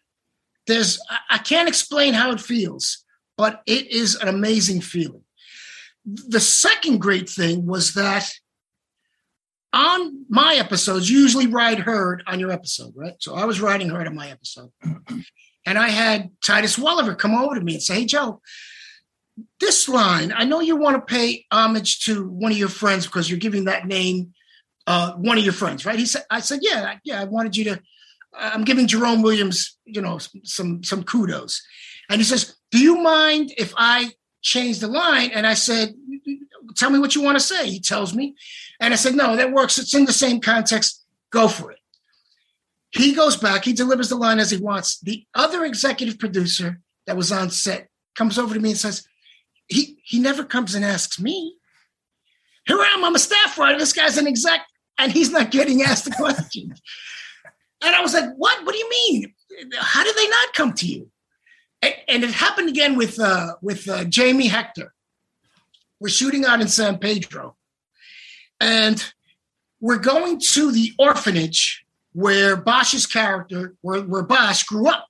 There's, I can't explain how it feels, but it is an amazing feeling. The second great thing was that on my episodes, usually write Heard on your episode, right? So I was writing Heard on my episode. And I had Titus Welliver come over to me and say, Hey, Joe, this line, I know you want to pay homage to one of your friends because you're giving that name uh, one of your friends, right? He said, I said, yeah, yeah, I wanted you to, I'm giving Jerome Williams, you know, some, some kudos. And he says, do you mind if I change the line? And I said, tell me what you want to say. He tells me. And I said, no, that works. It's in the same context. Go for it. He goes back, he delivers the line as he wants. The other executive producer that was on set comes over to me and says, he, he never comes and asks me. Here I am, I'm a staff writer. This guy's an exec, and he's not getting asked the question. and I was like, what? What do you mean? How did they not come to you? And, and it happened again with uh, with uh, Jamie Hector. We're shooting out in San Pedro, and we're going to the orphanage where Bosch's character, where, where Bosch grew up.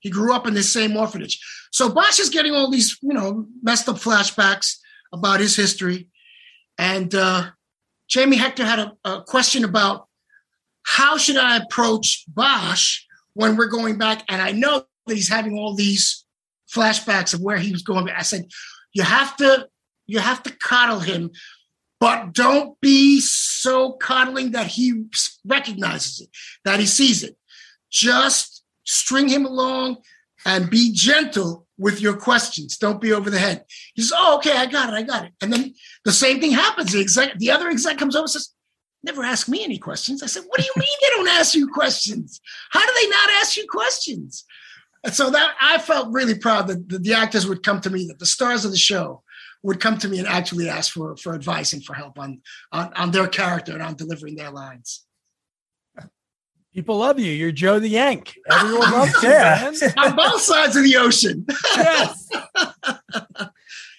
He grew up in this same orphanage. So Bosch is getting all these, you know, messed up flashbacks about his history. And uh, Jamie Hector had a, a question about how should I approach Bosch when we're going back? And I know that he's having all these flashbacks of where he was going. I said, you have to, you have to coddle him but don't be so coddling that he recognizes it, that he sees it. Just string him along and be gentle with your questions. Don't be over the head. He says, Oh, okay, I got it, I got it. And then the same thing happens. The exec, the other exec comes over and says, Never ask me any questions. I said, What do you mean they don't ask you questions? How do they not ask you questions? And so that I felt really proud that the, the actors would come to me, that the stars of the show would come to me and actually ask for for advice and for help on on, on their character and on delivering their lines. People love you. You're Joe the Yank. Everyone loves you, man. on both sides of the ocean. Yes.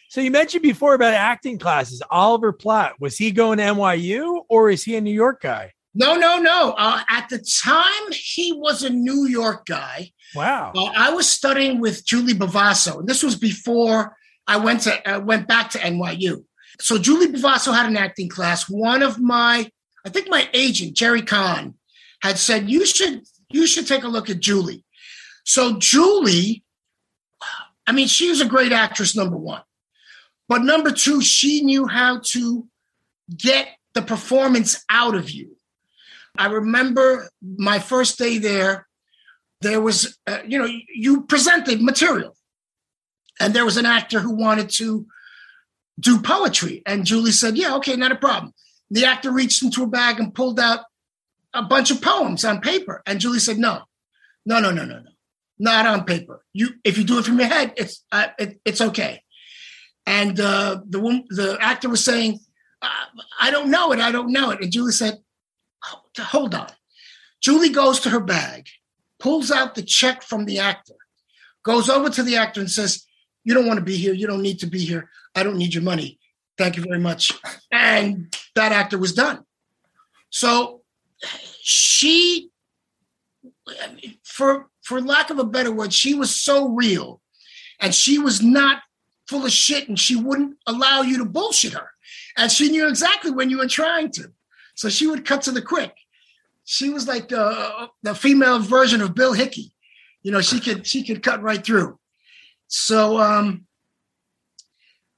so you mentioned before about acting classes. Oliver Platt, was he going to NYU or is he a New York guy? No, no, no. Uh, at the time, he was a New York guy. Wow. Uh, I was studying with Julie Bovasso, and this was before I went to uh, went back to NYU. So Julie Bovasso had an acting class. One of my, I think my agent Jerry Kahn had said you should you should take a look at Julie. So Julie, I mean, she was a great actress. Number one, but number two, she knew how to get the performance out of you. I remember my first day there there was, uh, you know, you presented material, and there was an actor who wanted to do poetry, and Julie said, "Yeah, okay, not a problem." The actor reached into a bag and pulled out a bunch of poems on paper, and Julie said, "No, no, no, no, no, no, not on paper. You, if you do it from your head, it's uh, it, it's okay." And uh, the woman, the actor was saying, uh, "I don't know it. I don't know it." And Julie said, "Hold on." Julie goes to her bag pulls out the check from the actor, goes over to the actor and says, You don't want to be here. You don't need to be here. I don't need your money. Thank you very much. And that actor was done. So she, for for lack of a better word, she was so real and she was not full of shit and she wouldn't allow you to bullshit her. And she knew exactly when you were trying to. So she would cut to the quick she was like the the female version of Bill Hickey. You know, she could she could cut right through. So um,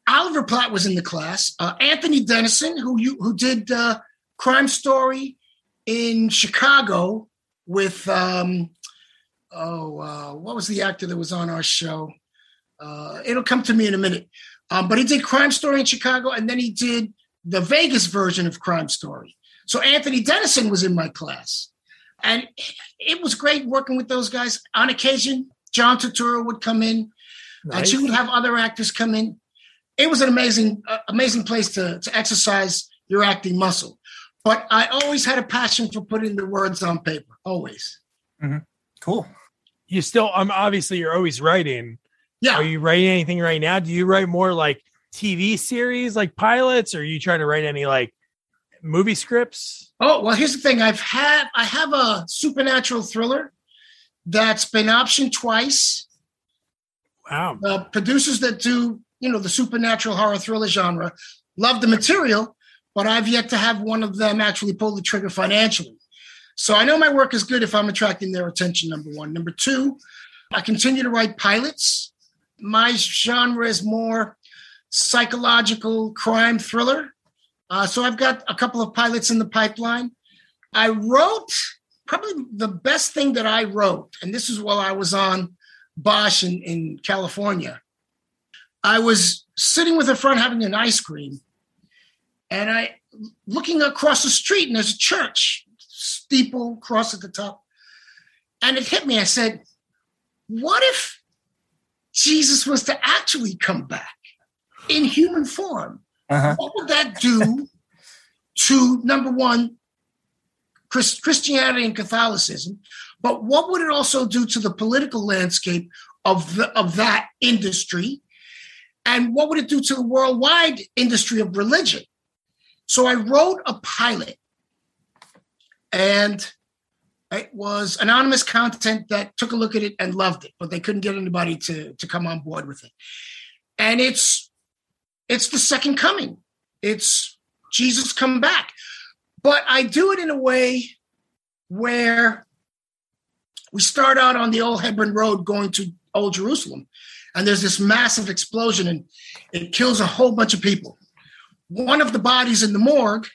Oliver Platt was in the class. Uh, Anthony Dennison, who you who did uh, Crime Story in Chicago with um, oh uh, what was the actor that was on our show? Uh, it'll come to me in a minute. Um, but he did Crime Story in Chicago, and then he did the Vegas version of Crime Story. So Anthony Dennison was in my class. And it was great working with those guys. On occasion, John Turturro would come in, and she would have other actors come in. It was an amazing, uh, amazing place to, to exercise your acting muscle. But I always had a passion for putting the words on paper, always. Cool. You still, um, obviously, you're always writing. Yeah. Are you writing anything right now? Do you write more like TV series, like pilots, or are you trying to write any like movie scripts? Oh well, here's the thing. I've had I have a supernatural thriller that's been optioned twice. Wow. The producers that do you know the supernatural horror thriller genre love the material, but I've yet to have one of them actually pull the trigger financially. So I know my work is good if I'm attracting their attention. Number one. Number two, I continue to write pilots. My genre is more psychological crime thriller. Uh, so I've got a couple of pilots in the pipeline. I wrote probably the best thing that I wrote, and this is while I was on Bosch in, in California. I was sitting with a friend having an ice cream, and I looking across the street, and there's a church steeple cross at the top. And it hit me. I said, What if Jesus was to actually come back in human form? Uh-huh. what would that do to number one Chris, christianity and catholicism but what would it also do to the political landscape of the, of that industry and what would it do to the worldwide industry of religion so i wrote a pilot and it was anonymous content that took a look at it and loved it but they couldn't get anybody to, to come on board with it and it's it's the second coming. It's Jesus come back. But I do it in a way where we start out on the old Hebron Road going to Old Jerusalem, and there's this massive explosion, and it kills a whole bunch of people. One of the bodies in the morgue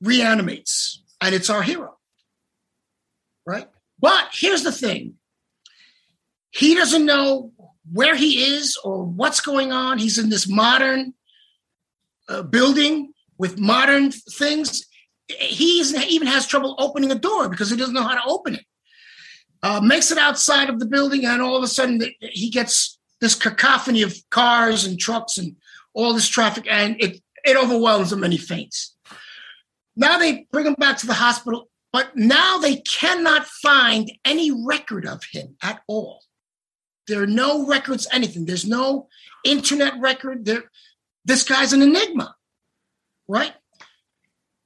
reanimates, and it's our hero. Right? But here's the thing he doesn't know where he is or what's going on. He's in this modern uh, building with modern things. He even has trouble opening a door because he doesn't know how to open it. Uh, makes it outside of the building, and all of a sudden he gets this cacophony of cars and trucks and all this traffic, and it it overwhelms him and he faints. Now they bring him back to the hospital, but now they cannot find any record of him at all. There are no records, anything. There's no internet record. There, this guy's an enigma, right?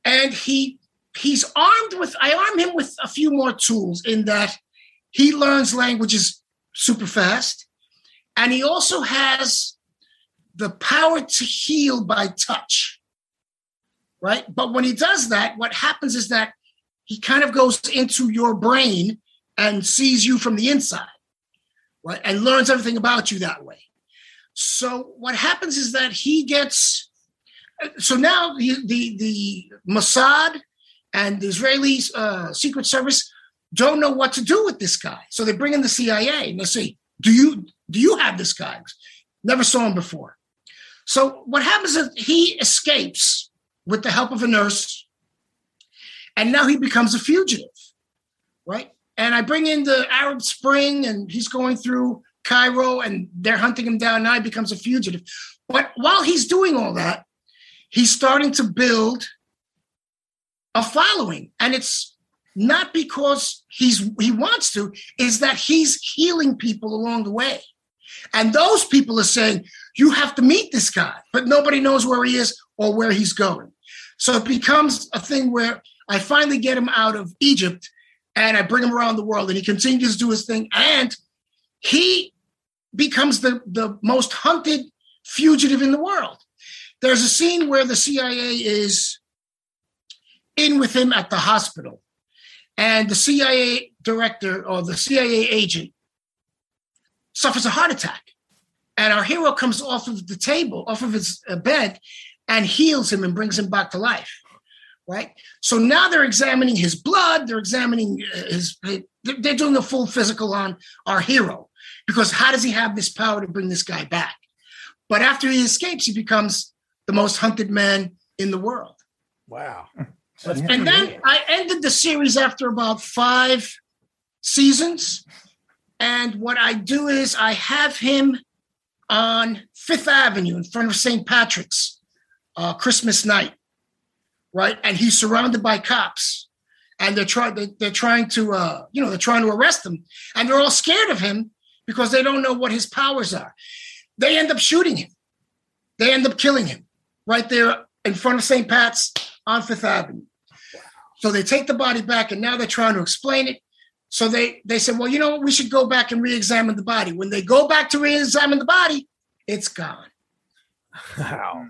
And he he's armed with. I arm him with a few more tools in that he learns languages super fast, and he also has the power to heal by touch, right? But when he does that, what happens is that he kind of goes into your brain and sees you from the inside, right? And learns everything about you that way. So what happens is that he gets. So now the the, the Mossad and the Israeli uh, Secret Service don't know what to do with this guy. So they bring in the CIA and they say, "Do you do you have this guy? Never saw him before." So what happens is he escapes with the help of a nurse, and now he becomes a fugitive, right? And I bring in the Arab Spring, and he's going through Cairo, and they're hunting him down. Now he becomes a fugitive. But while he's doing all that, he's starting to build a following, and it's not because he's he wants to, is that he's healing people along the way. And those people are saying, you have to meet this guy, but nobody knows where he is or where he's going. So it becomes a thing where I finally get him out of Egypt and I bring him around the world and he continues to do his thing. And he becomes the, the most hunted fugitive in the world. There's a scene where the CIA is in with him at the hospital. And the CIA director or the CIA agent suffers a heart attack. And our hero comes off of the table, off of his uh, bed, and heals him and brings him back to life. Right. So now they're examining his blood. They're examining uh, his. They're doing a full physical on our hero because how does he have this power to bring this guy back? But after he escapes, he becomes the most hunted man in the world. Wow. And then I ended the series after about five seasons. And what I do is I have him on Fifth Avenue in front of St. Patrick's uh, Christmas night, right? And he's surrounded by cops, and they're trying they're, they're trying to uh, you know they're trying to arrest him, and they're all scared of him because they don't know what his powers are. They end up shooting him. They end up killing him right there in front of St. Pat's on Fifth Avenue. So they take the body back, and now they're trying to explain it. So they they said, well, you know what? We should go back and re-examine the body. When they go back to re-examine the body, it's gone. Wow.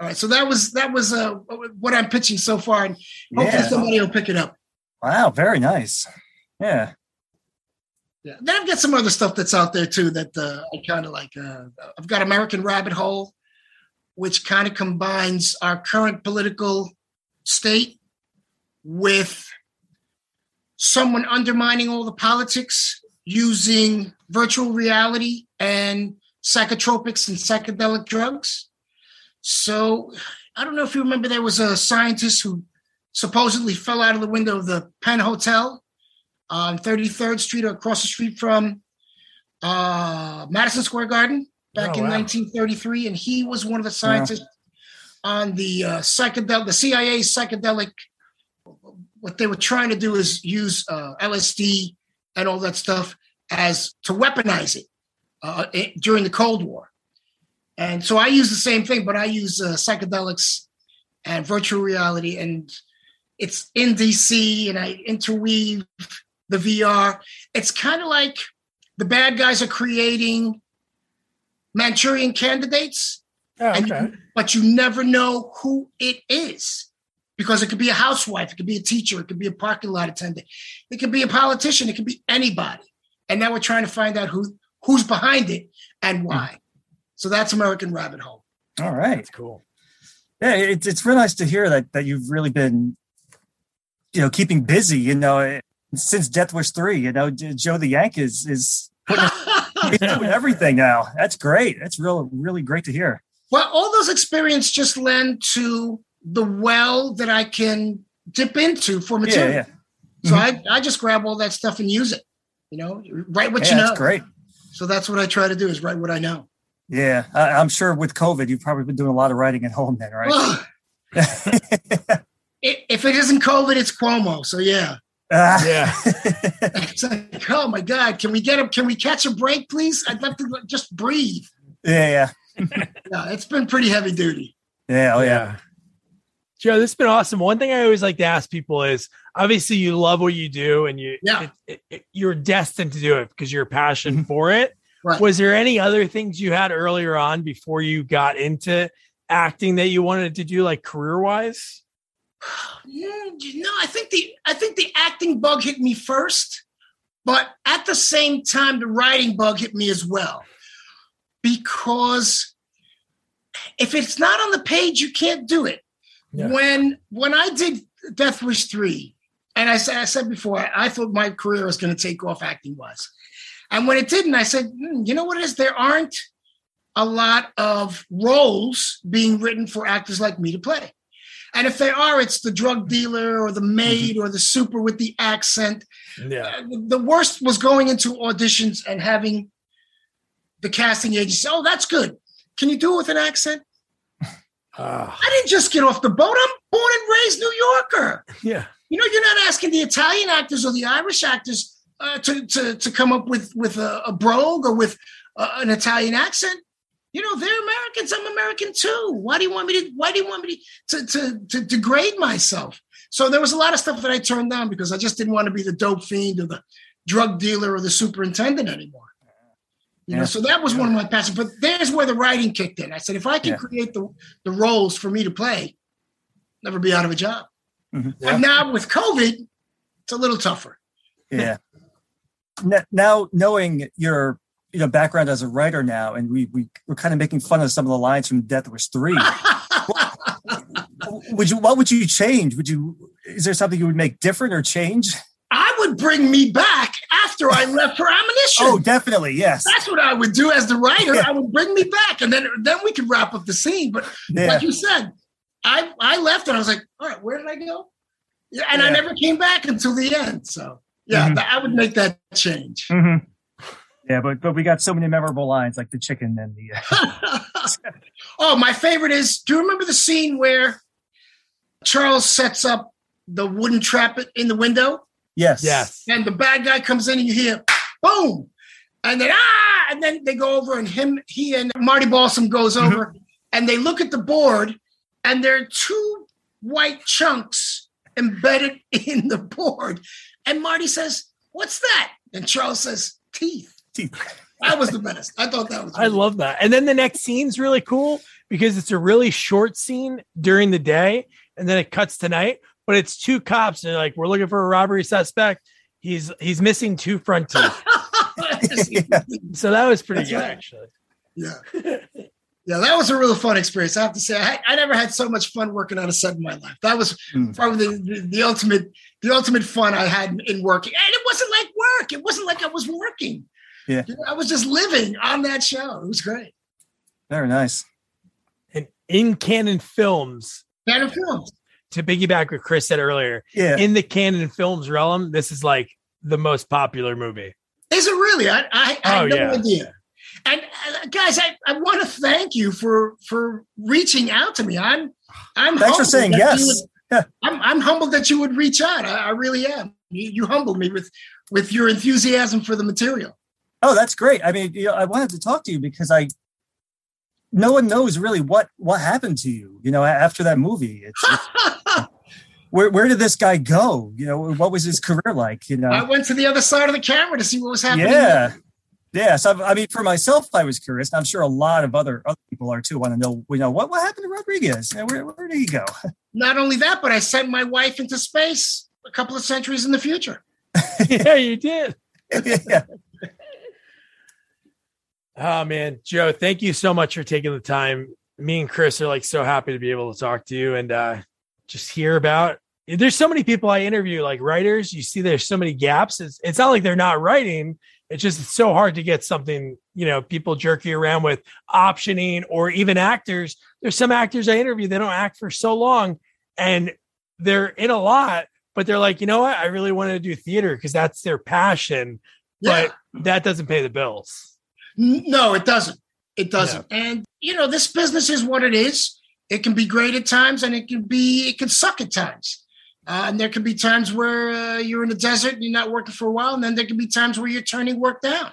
All right. So that was that was uh, what I'm pitching so far, and hopefully Yeah. somebody will pick it up. Wow, very nice. Yeah. Yeah. Then I've got some other stuff that's out there too that uh, I kind of like. Uh, I've got American Rabbit Hole, which kind of combines our current political state with someone undermining all the politics using virtual reality and psychotropics and psychedelic drugs. So I don't know if you remember there was a scientist who supposedly fell out of the window of the Penn Hotel on 33rd Street or across the street from uh, Madison Square Garden back Oh, in wow. 1933. And he was one of the scientists on the uh, psychedelic, the CIA psychedelic. What they were trying to do is use uh, LSD and all that stuff as to weaponize it uh, it- during the Cold War. And so I use the same thing, but I use uh, psychedelics and virtual reality, and it's in DC, and I interweave the VR. It's kind of like the bad guys are creating Manchurian candidates, Oh, and okay. you, but you never know who it is because it could be a housewife, it could be a teacher, it could be a parking lot attendant, it could be a politician, it could be anybody. And now we're trying to find out who who's behind it and hmm. why. So that's American Rabbit Hole. All right. That's cool. Yeah, it's it's really nice to hear that that you've really been, you know, keeping busy. You know, eh, since Death Wish three. You know, Joe the Yank is is putting he's doing everything now. That's great. That's real really great to hear. Well, all those experiences just lend to the well that I can dip into for material. yeah. So I, I just grab all that stuff and use it. You know, write what Yeah, you know. that's great. So that's what I try to do is write what I know. Yeah, I, I'm sure with COVID, you've probably been doing a lot of writing at home then, right? Well, i- if it isn't COVID, it's Cuomo. So yeah. Ah. Yeah. It's like, oh my God, can we get a can we catch a break, please? I'd love to just breathe. yeah, yeah, Yeah, it's been pretty heavy duty. yeah. Oh yeah. Joe, this has been awesome. One thing I always like to ask people is obviously you love what you do and you Yeah. it, it, you're destined to do it because you're passion Mhm. for it. Right. Was there any other things you had earlier on before you got into acting that you wanted to do like career wise? No, I think the I think the acting bug hit me first, but at the same time, the writing bug hit me as well. Because if it's not on the page, you can't do it. Yeah. When when I did Death Wish three, and I said I said before, I, thought my career was going to take off acting wise, and when it didn't, I said, "Hmm, you know what it is? There aren't a lot of roles being written for actors like me to play. And if they are, it's the drug dealer or the maid or the super with the accent. Yeah. Uh, The worst was going into auditions and having the casting agent say, Oh, that's good. Can you do it with an accent? Ah, I didn't just get off the boat. I'm born and raised New Yorker. yeah. You know, you're not asking the Italian actors or the Irish actors uh, to, to to come up with with a, a brogue or with uh, an Italian accent. You know, they're Americans. I'm American too. Why do you want me to? Why do you want me to to, to degrade myself? So there was a lot of stuff that I turned down because I just didn't want to be the dope fiend or the drug dealer or the superintendent anymore. You know, so that was one of my passions. But there's where the writing kicked in. I said, if I can Yeah. create the the roles for me to play, never be out of a job. Mhm. Yeah. But now with COVID, it's a little tougher. yeah. Now, knowing your you know background as a writer now, and we we we're kind of making fun of some of the lines from Death Wish Three. would you? What would you change? Would you? Is there something you would make different or change? I would bring me back after I left for ammunition. Oh, definitely, yes. That's what I would do as the writer. Yeah. I would bring me back, and then then we could wrap up the scene. But Yeah, like you said, I I left and I was like, all right, where did I go? Yeah, and I never came back until the end. So yeah, Mhm. that- I would make that change. Mhm. yeah, but but we got so many memorable lines like the chicken and the. Uh, oh, my favorite is. Do you remember the scene where Charles sets up the wooden trap in the window? Yes, Yes. and the bad guy comes in and you hear boom and then ah and then they go over and him he and marty balsam goes Mhm. over and they look at the board and there are two white chunks embedded in the board and marty says what's that and charles says teeth Teeth. that was the best i thought that was I love that. And then the next scene's really cool because it's a really short scene during the day and then it cuts to night, but it's two cops and like, we're looking for a robbery suspect. He's he's missing two front teeth. Yeah. So that was pretty That's good right. actually. yeah yeah that was a real fun experience i have to say i, I never had so much fun working on a set in my life that was Mm. probably the, the, the ultimate the ultimate fun I had in, in working. And it wasn't like work. It wasn't like I was working. Yeah. You know, I was just living on that show. It was great. Very nice. And in Cannon films, And films. To piggyback what Chris said earlier, Yeah. in the Cannon films realm, this is like the most popular movie. Is it really? I, I, I Oh, had no yeah. idea. And uh, guys, I, I want to thank you for for reaching out to me. I'm I'm Thanks for saying yes. would- Yeah. I'm I'm humbled that you would reach out. I, I really am. You, you humbled me with with your enthusiasm for the material. Oh, that's great. I mean, you know, I wanted to talk to you because I no one knows really what what happened to you, you know, after that movie. It's, it's- where where did this guy go? You know, what was his career like, you know? I went to the other side of the camera to see what was happening. yeah. Yeah, so I mean, for myself, I was curious. and I'm sure a lot of other other people are too. Want to know, you know, what what happened to Rodriguez? Where where did he go? Not only that, but I sent my wife into space a couple of centuries in the future. yeah, you did. yeah, Oh man, Joe, thank you so much for taking the time. Me and Chris are like so happy to be able to talk to you and uh just hear about there's so many people I interview, like writers. You see there's so many gaps. It's it's not like they're not writing. It's just it's so hard to get something, you know, people jerky around with optioning or even actors. There's some actors I interview, they don't act for so long and they're in a lot, but they're like, you know what? I really want to do theater because that's their passion Yeah. but that doesn't pay the bills. No, it doesn't. It doesn't. And you know, this business is what it is. It can be great at times, and it can be it can suck at times. Uh, and there can be times where uh, you're in the desert and you're not working for a while, and then there can be times where you're turning work down.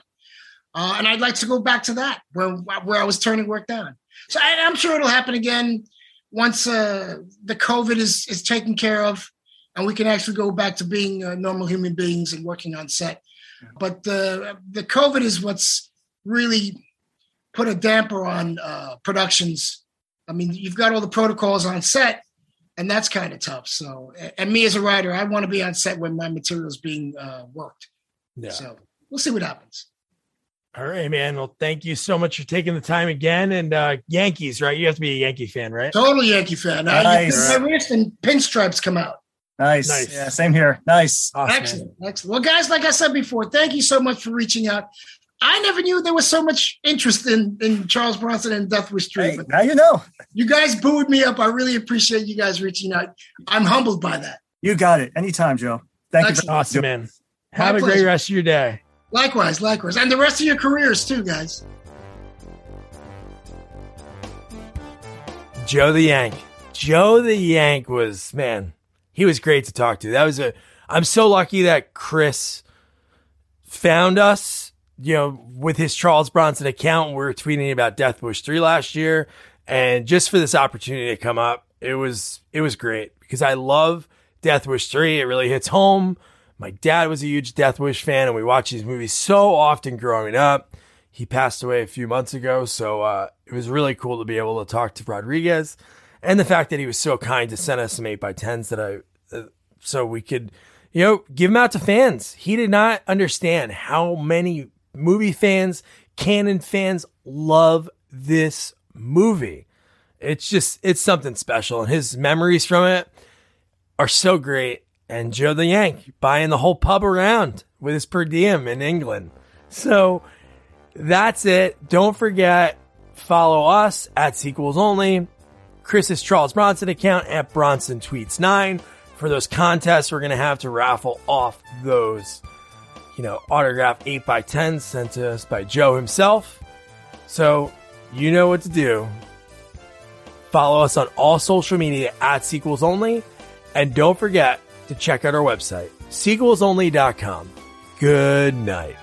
Uh, and I'd like to go back to that where where I was turning work down. So I, I'm sure it'll happen again once uh, the COVID is is taken care of, and we can actually go back to being uh, normal human beings and working on set. But uh, the COVID is what's really put a damper on uh, productions. I mean, you've got all the protocols on set, and that's kind of tough. So, and me as a writer, I want to be on set when my material is being uh, worked. Yeah. So we'll see what happens. All right, man. Well, thank you so much for taking the time again. And uh Yankees, right? You have to be a Yankee fan, right? Total Yankee fan. Nice. My wrist and pinstripes come out. Nice. Nice. Yeah, same here. Nice. Awesome, man. Excellent. Excellent. Well, guys, like I said before, thank you so much for reaching out. I never knew there was so much interest in, in Charles Bronson and Death Wish 3, Hey, but now you know. you guys booed me up. I really appreciate you guys reaching out. I'm humbled by that. You got it. Anytime, Joe. Thank you. For, Awesome, man. My Have a great rest of your day. Likewise, likewise. And the rest of your careers too, guys. Joe the Yank. Joe the Yank was man, he was great to talk to. That was a I'm so lucky that Chris found us, you know, with his Charles Bronson account. We were tweeting about Death Wish 3 last year. And just for this opportunity to come up, it was it was great because I love Death Wish 3. It really hits home. My dad was a huge Death Wish fan, and we watched these movies so often growing up. He passed away a few months ago, so uh, it was really cool to be able to talk to Rodriguez, and the fact that he was so kind to send us some eight by tens that I, uh, so we could, you know, give them out to fans. He did not understand how many movie fans, Cannon fans, love this movie. It's just it's something special, and his memories from it are so great. And Joe the Yank buying the whole pub around with his per diem in England. So that's it. Don't forget, follow us at Sequels Only, Chris's Charles Bronson account at Bronson Tweets 9 for those contests we're going to have to raffle off those, you know, autographed 8x10 sent to us by Joe himself. So you know what to do. Follow us on all social media at Sequels Only. And don't forget to check out our website, sequelsonly.com. Good night.